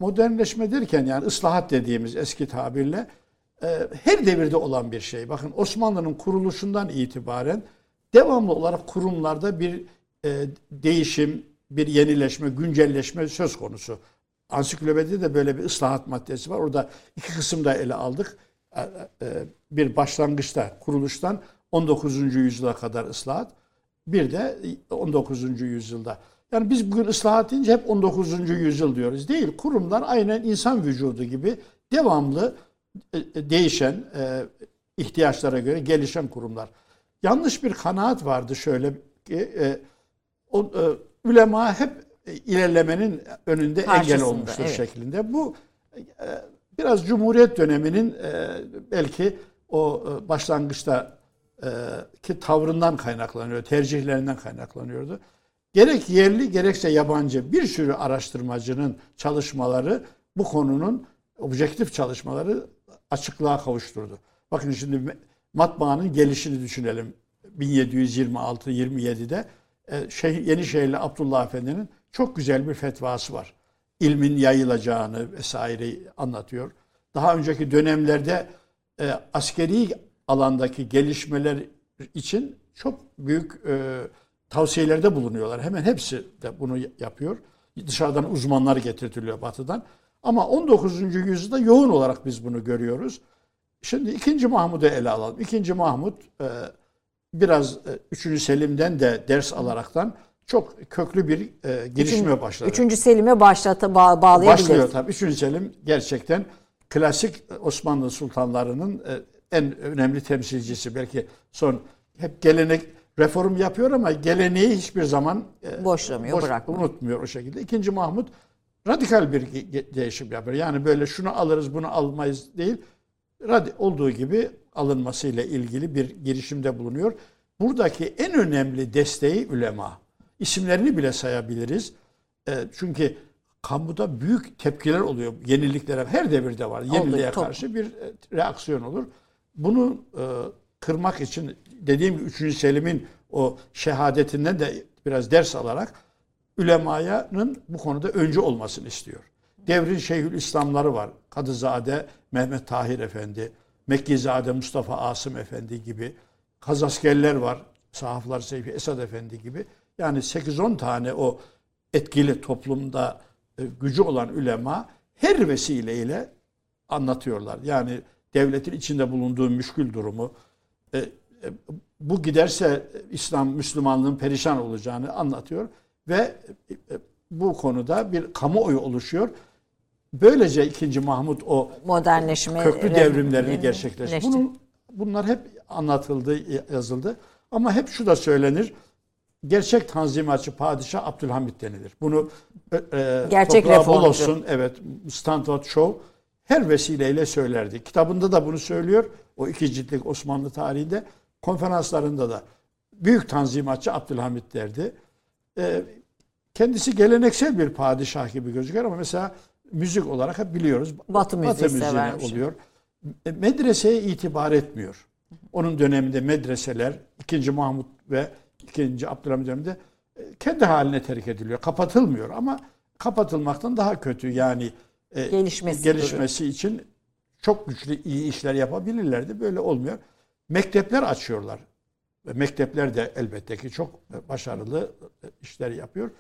modernleşme derken yani ıslahat dediğimiz eski tabirle e, her devirde olan bir şey. Bakın Osmanlı'nın kuruluşundan itibaren devamlı olarak kurumlarda bir e, değişim, bir yenileşme, güncelleşme söz konusu. Ansiklopedide de böyle bir ıslahat maddesi var. Orada iki kısımda ele aldık. E, e, Bir başlangıçta, kuruluştan 19. yüzyıla kadar ıslahat. Bir de 19. yüzyılda. Yani biz bugün ıslahat deyince hep 19. yüzyıl diyoruz. Değil. Kurumlar aynen insan vücudu gibi devamlı değişen, e, ihtiyaçlara göre gelişen kurumlar. Yanlış bir kanaat vardı şöyle ki e, o, e, ulema hep e, ilerlemenin önünde engel
Karşısında,
olmuştur
evet.
şeklinde. Bu e, biraz Cumhuriyet döneminin e, belki o e, başlangıçta e, ki tavrından kaynaklanıyor, tercihlerinden kaynaklanıyordu. Gerek yerli gerekse yabancı bir sürü araştırmacının çalışmaları bu konunun objektif çalışmaları açıklığa kavuşturdu. Bakın şimdi matbaanın gelişini düşünelim. 1726-27'de e, şey, Yenişehirli Abdullah Efendi'nin çok güzel bir fetvası var. İlmin yayılacağını vesaire anlatıyor. Daha önceki dönemlerde e, askeri alandaki gelişmeler için çok büyük e, tavsiyelerde bulunuyorlar. Hemen hepsi de bunu yapıyor. Dışarıdan uzmanlar getirtiliyor batıdan. Ama 19. yüzyılda yoğun olarak biz bunu görüyoruz. Şimdi 2. Mahmud'u ele alalım. 2. Mahmud e, biraz e, 3. Selim'den de ders alaraktan çok köklü bir e, gelişme başladı.
Üçüncü Selim'e başlata ba- bağlayabiliriz.
Başlıyor tabii. Üçüncü Selim gerçekten klasik Osmanlı sultanlarının e, en önemli temsilcisi. Belki son hep gelenek reform yapıyor ama geleneği hiçbir zaman e,
Boşlamıyor, bırakmıyor.
unutmuyor o şekilde. İkinci Mahmut radikal bir değişim yapıyor. Yani böyle şunu alırız bunu almayız değil. Radi olduğu gibi alınmasıyla ilgili bir girişimde bulunuyor. Buradaki en önemli desteği ülema. İsimlerini bile sayabiliriz. E, çünkü kamuda büyük tepkiler oluyor yeniliklere. Her devirde var. Yeniliğe
çok.
karşı bir e, reaksiyon olur. Bunu e, kırmak için dediğim gibi 3. Selim'in o şehadetinden de biraz ders alarak ulemanın bu konuda öncü olmasını istiyor. Devrin Şeyhül İslamları var. Kadızade Mehmet Tahir Efendi, Mekkizade Mustafa Asım Efendi gibi. Kazaskerler var. Sahaflar Seyfi Esad Efendi gibi. Yani 8-10 tane o etkili toplumda e, gücü olan ülema her vesileyle anlatıyorlar. Yani devletin içinde bulunduğu müşkül durumu, e, e, bu giderse İslam, Müslümanlığın perişan olacağını anlatıyor ve e, bu konuda bir kamuoyu oluşuyor. Böylece 2. Mahmut o
Modernleşme
köklü devrimlerini gerçekleştirdi.
leşti.
Bunun, bunlar hep anlatıldı, yazıldı. Ama hep şu da söylenir. Gerçek tanzimatçı padişah Abdülhamit denilir. Bunu e, e,
Gerçek
bol olsun, evet Stanford Show her vesileyle söylerdi. Kitabında da bunu söylüyor. O iki ciltlik Osmanlı tarihinde. Konferanslarında da büyük tanzimatçı Abdülhamit derdi. E, kendisi geleneksel bir padişah gibi gözüküyor ama mesela müzik olarak hep biliyoruz.
Batı müziği
müziğine
severmiş.
oluyor. E, Medreseye itibar etmiyor. Onun döneminde medreseler 2. Mahmut ve 2. Abdülhamit döneminde e, kendi haline terk ediliyor. Kapatılmıyor ama kapatılmaktan daha kötü. Yani
Gelişmesi
gelişmesi için çok güçlü iyi işler yapabilirlerdi. Böyle olmuyor. Mektepler açıyorlar. Ve mektepler de elbette ki çok başarılı işler yapıyor.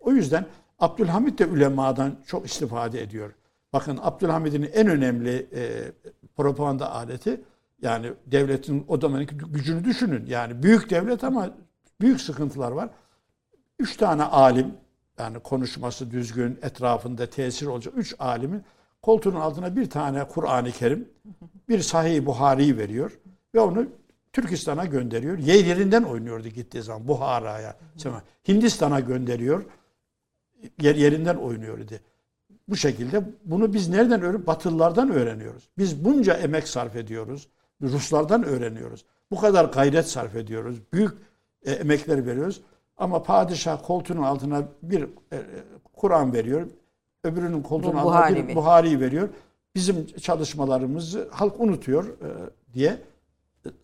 O yüzden Abdülhamit de ulemadan çok istifade ediyor. Bakın Abdülhamid'in en önemli e, propaganda aleti yani devletin o zamanki gücünü düşünün. Yani büyük devlet ama büyük sıkıntılar var. Üç tane alim yani konuşması düzgün, etrafında tesir olacak üç alimin koltuğunun altına bir tane Kur'an-ı Kerim, bir Sahih Buhari'yi veriyor ve onu Türkistan'a gönderiyor. Yer yerinden oynuyordu gittiği zaman Buhara'ya. Hindistan'a gönderiyor. Yer yerinden oynuyordu. Bu şekilde bunu biz nereden öğreniyoruz? Batılılardan öğreniyoruz. Biz bunca emek sarf ediyoruz. Ruslardan öğreniyoruz. Bu kadar gayret sarf ediyoruz. Büyük e, emekler veriyoruz. Ama padişah koltuğunun altına bir e, Kur'an veriyor. Öbürünün koltuğunun
Bu
altına
Buhari
bir
bir.
Buhari veriyor. Bizim çalışmalarımızı halk unutuyor e, diye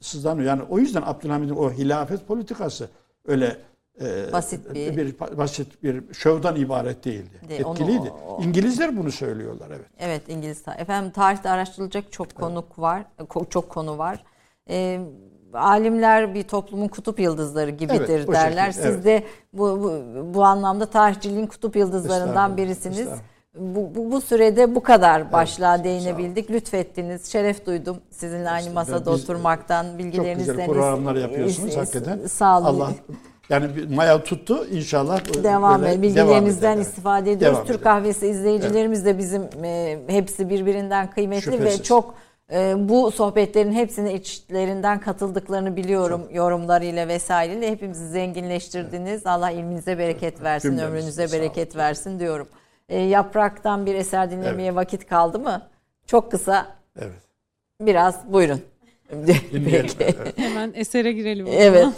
sızlanıyor. Yani o yüzden Abdülhamid'in o hilafet politikası öyle e,
Basit bir-
basit bir şovdan ibaret değildi.
Değil, onu-
Etkiliydi.
o- o-
İngilizler bunu söylüyorlar evet.
Evet İngiliz tarih. Efendim tarihte araştırılacak çok konuk var. Çok konu var. Ee, alimler bir toplumun kutup yıldızları gibidir
Evet,
derler.
şekilde,
Siz
evet.
de bu, bu bu anlamda tarihçiliğin kutup yıldızlarından birisiniz.
estağfurullah.
Bu, bu, bu sürede bu kadar başlığa değinebildik. Lütfettiniz. Şeref duydum sizinle aynı masada
biz-
oturmaktan,
Çok
bilgilerinizden.
güzel programlar yapıyorsunuz
is-
hakikaten.
Sağ olun.
Allah yani bir maya tuttu inşallah.
Devam et. Bilgilerinizden
evet.
istifade ediyoruz.
Devam
Türk
eder.
kahvesi izleyicilerimiz de bizim e, hepsi birbirinden kıymetli ve
Şüphesiz.
çok e, bu sohbetlerin hepsine içlerinden katıldıklarını biliyorum yorumlarıyla vesaireyle. Hepimizi zenginleştirdiniz. Allah ilminize bereket versin,
Cümlemize
ömrünüze bereket versin diyorum. E, yapraktan bir eser dinlemeye vakit kaldı mı? Çok kısa
Evet.
biraz buyurun. [LAUGHS] Peki.
Evet.
Hemen esere girelim. o zaman.
Evet.